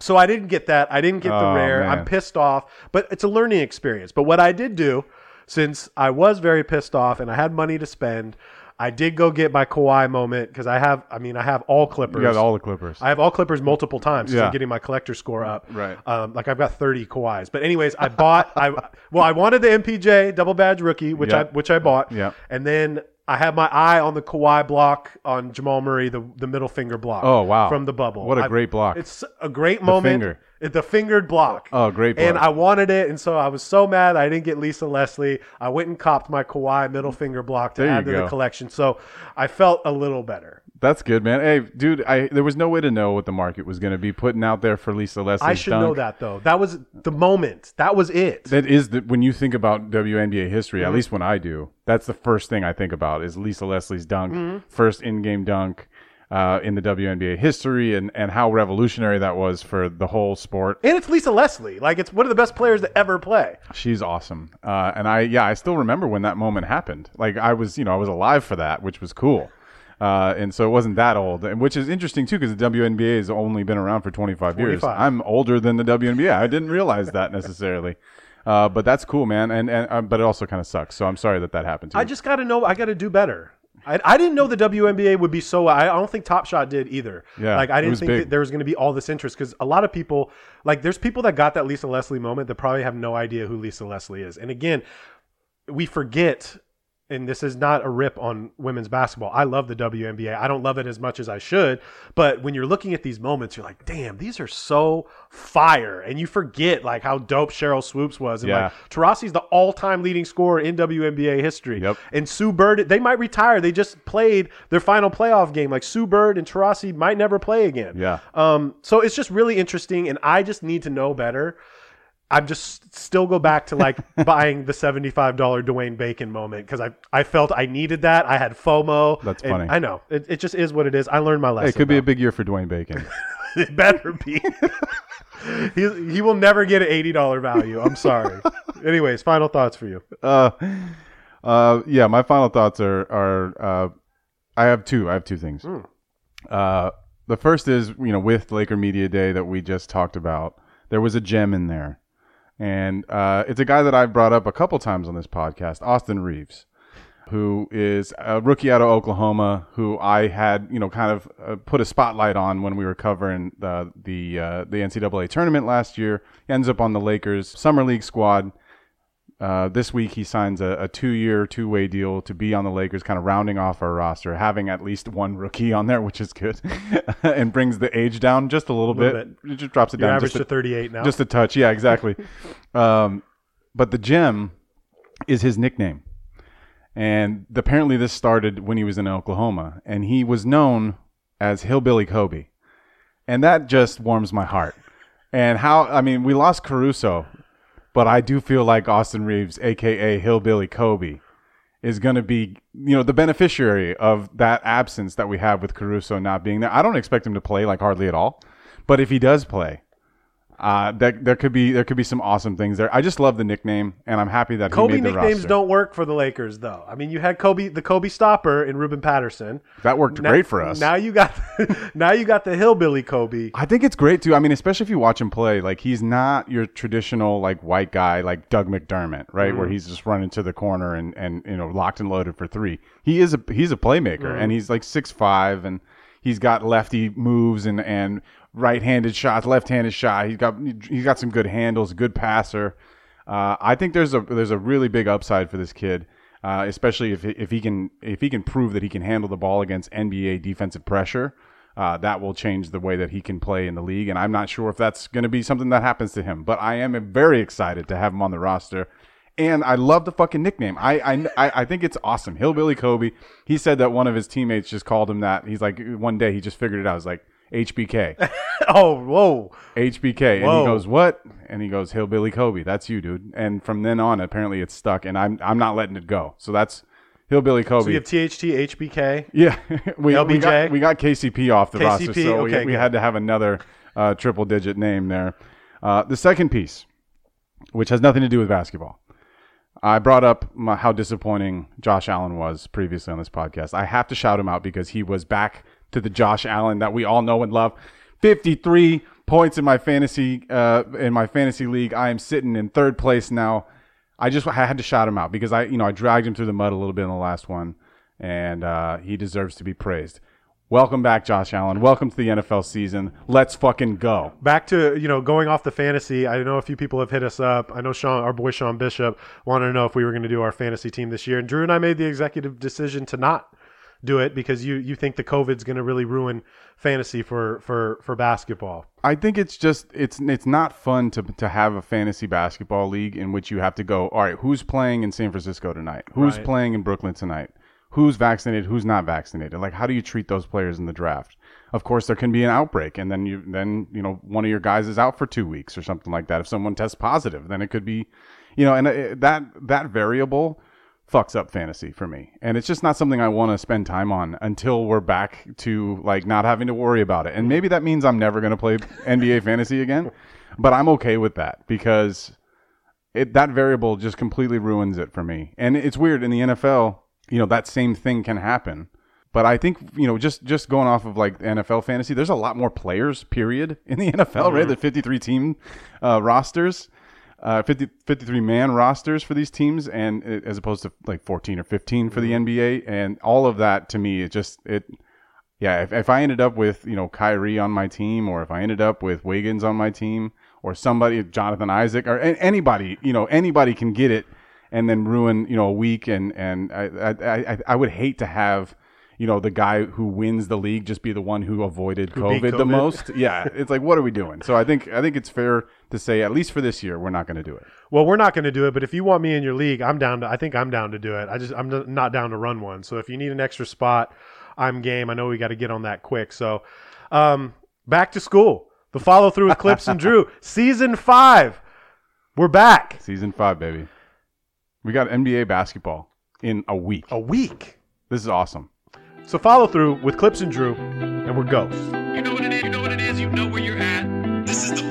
so I didn't get that. I didn't get the Oh, rare. man. I'm pissed off. But it's a learning experience. But what I did do, since I was very pissed off and I had money to spend, I did go get my Kawhi moment because I have. I mean, I have all Clippers. you got all the Clippers. I have all Clippers multiple times. Yeah. I'm getting my collector score up. Right. Um, like I've got 30 Kawhis. But anyways, I bought. I well, I wanted the MPJ double badge rookie, which I which I bought. Yeah. And then I had my eye on the Kawhi block on Jamal Murray, the the middle finger block. Oh, wow. From the bubble. What a I- great block. It's a great moment. finger. The fingered block. Oh, great And. I wanted it, and so I was so mad I didn't get Lisa Leslie. I went and copped my Kawhi middle finger block to There add to the collection. So I felt a little better. That's good, man. Hey, dude, I there was no way to know what the market was going to be putting out there for Lisa Leslie. I should know that though. That was the moment. That was it. That is the when you think about WNBA history, Mm-hmm. at least when I do, that's the first thing I think about is Lisa Leslie's dunk, Mm-hmm. first in-game dunk uh, in the WNBA history, and and how revolutionary that was for the whole sport. And it's Lisa Leslie. Like it's one of the best players to ever play. She's awesome, uh, and I yeah I still remember when that moment happened. Like I was you know I was alive for that, which was cool. Uh, and so it wasn't that old, and which is interesting too, because the WNBA has only been around for 25, years. I'm older than the WNBA. I didn't realize that necessarily, uh, but that's cool, man. And and uh, but it also kind of sucks. So I'm sorry that that happened to I you. just got to know. I got to do better. I, I didn't know the WNBA would be so. I, don't think Top Shot did either. Yeah, like I didn't think big. that there was going to be all this interest because a lot of people, like, there's people that got that Lisa Leslie moment that probably have no idea who Lisa Leslie is. And again, we forget. And this is not a rip on women's basketball. I love the WNBA. I don't love it as much as I should, but when you're looking at these moments, you're like, "Damn, these are so fire!" And you forget like how dope Sheryl Swoopes was, and Yeah. like Taurasi's the all-time leading scorer in WNBA history. Yep. And Sue Bird, they might retire. They just played their final playoff game. Like Sue Bird and Tarasi might never play again. Yeah. Um. So it's just really interesting, and I just need to know better. I'm just still go back to like buying the seventy-five dollar Dwayne Bacon moment because I I felt I needed that. I had FOMO. That's funny. I know it, it just is what it is. I learned my lesson. Hey, it could be a big year for Dwayne Bacon. it better be. he he will never get an eighty dollar value. I'm sorry. Anyways, final thoughts for you. uh, uh, yeah, my final thoughts are are uh, I have two. I have two things. Hmm. Uh, the first is you know with Laker Media Day that we just talked about, there was a gem in there, and uh, it's a guy that I've brought up a couple times on this podcast, Austin Reaves. Who is a rookie out of Oklahoma? Who I had, you know, kind of uh, put a spotlight on when we were covering the the uh, the NCAA tournament last year. He ends up on the Lakers summer league squad. Uh, this week he signs a, a two-year, two-way deal to be on the Lakers, kind of rounding off our roster, having at least one rookie on there, which is good, and brings the age down just a little, Little bit. It just drops it You're down average just to a, thirty-eight now. just a touch. Yeah, exactly. um, but the gem is his nickname, and apparently this started when he was in Oklahoma, and he was known as Hillbilly Kobe, and that just warms my heart. And how I mean, we lost Caruso, but I do feel like Austin Reaves, aka Hillbilly Kobe, is going to be, you know, the beneficiary of that absence that we have with Caruso not being there. I don't expect him to play like hardly at all, but if he does play, uh, that there could be there could be some awesome things there. I just love the nickname, and I'm happy that Kobe he made the nicknames roster. don't work for the Lakers, though. I mean, you had Kobe, the Kobe stopper, in Ruben Patterson. That worked Now- great for us. Now you got, now you got the hillbilly Kobe. I think it's great too. I mean, especially if you watch him play, like he's not your traditional like white guy like Doug McDermott, right? Where he's just running to the corner and and you know locked and loaded for three. He is a he's a playmaker, and he's like six five, and he's got lefty moves and and right-handed shots, left-handed shot. He's got he's got some good handles, good passer. Uh, I think there's a there's a really big upside for this kid, uh, especially if if he can if he can prove that he can handle the ball against NBA defensive pressure. uh, that will change the way that he can play in the league. And I'm not sure if that's going to be something that happens to him, but I am very excited to have him on the roster. And I love the fucking nickname. I, I, I think it's awesome. Hillbilly Kobe. He said that one of his teammates just called him that. He's like, one day he just figured it out. He's like, HBK. oh, whoa. HBK. Whoa. And he goes, What? And he goes, Hillbilly Kobe. That's you, dude. And from then on, apparently it's stuck, and I'm I'm not letting it go. So that's Hillbilly Kobe. So you have THT, HBK. yeah. we, we, LBJ? got, we got KCP off the KCP, roster, so okay, we, we had to have another uh, triple digit name there. Uh, the second piece, which has nothing to do with basketball. I brought up my, how disappointing Josh Allen was previously on this podcast. I have to shout him out because he was back to the Josh Allen that we all know and love. 53 points in my fantasy uh, in my fantasy league. I am sitting in third place now. I just I had to shout him out because I you know I dragged him through the mud a little bit in the last one, and uh, he deserves to be praised. Welcome back, Josh Allen. Welcome to the NFL season. Let's fucking go. Back to you know going off the fantasy. I know a few people have hit us up. I know Sean, our boy Sean Bishop, wanted to know if we were going to do our fantasy team this year, and Drew and I made the executive decision to not do it because you you think the COVID's going to really ruin fantasy for for for basketball. I think it's just it's it's not fun to to have a fantasy basketball league in which you have to go. All right, who's playing in San Francisco tonight? Who's Right. playing in Brooklyn tonight? Who's vaccinated? Who's not vaccinated? Like, how do you treat those players in the draft? Of course, there can be an outbreak, and then you then you know one of your guys is out for two weeks or something like that. If someone tests positive, then it could be, you know, and uh, that that variable fucks up fantasy for me. And it's just not something I want to spend time on until we're back to like not having to worry about it. And maybe that means I'm never going to play NBA fantasy again, but I'm okay with that because it that variable just completely ruins it for me. And it's weird in the NFL, you know, that same thing can happen. But I think, you know, just just going off of like NFL fantasy, there's a lot more players, period, in the NFL, right? The 53 team uh, rosters uh, 50, 53 man rosters for these teams, and uh, as opposed to like 14 or 15 for the NBA, and all of that to me, it just it, yeah. If, if I ended up with you know Kyrie on my team, or if I ended up with Wiggins on my team, or somebody Jonathan Isaac, or anybody, you know, anybody can get it and then ruin you know a week, and and I I, I, I would hate to have. You know the guy who wins the league just be the one who avoided beat COVID, the most. Yeah, it's like what are we doing? So I think I think it's fair to say at least for this year we're not going to do it. Well, we're not going to do it, but if you want me in your league, I'm down to. I think I'm down to do it. I just I'm not down to run one. So if you need an extra spot, I'm game. I know we got to get on that quick. So, um, back to school. The follow through with Clipps and Drew, season five. We're back. Season five, baby. We got NBA basketball in a week. A week. This is awesome. So follow through with Clipps and Drew, and we're ghosts. You know what it is, you know what it is, you know where you're at. This is the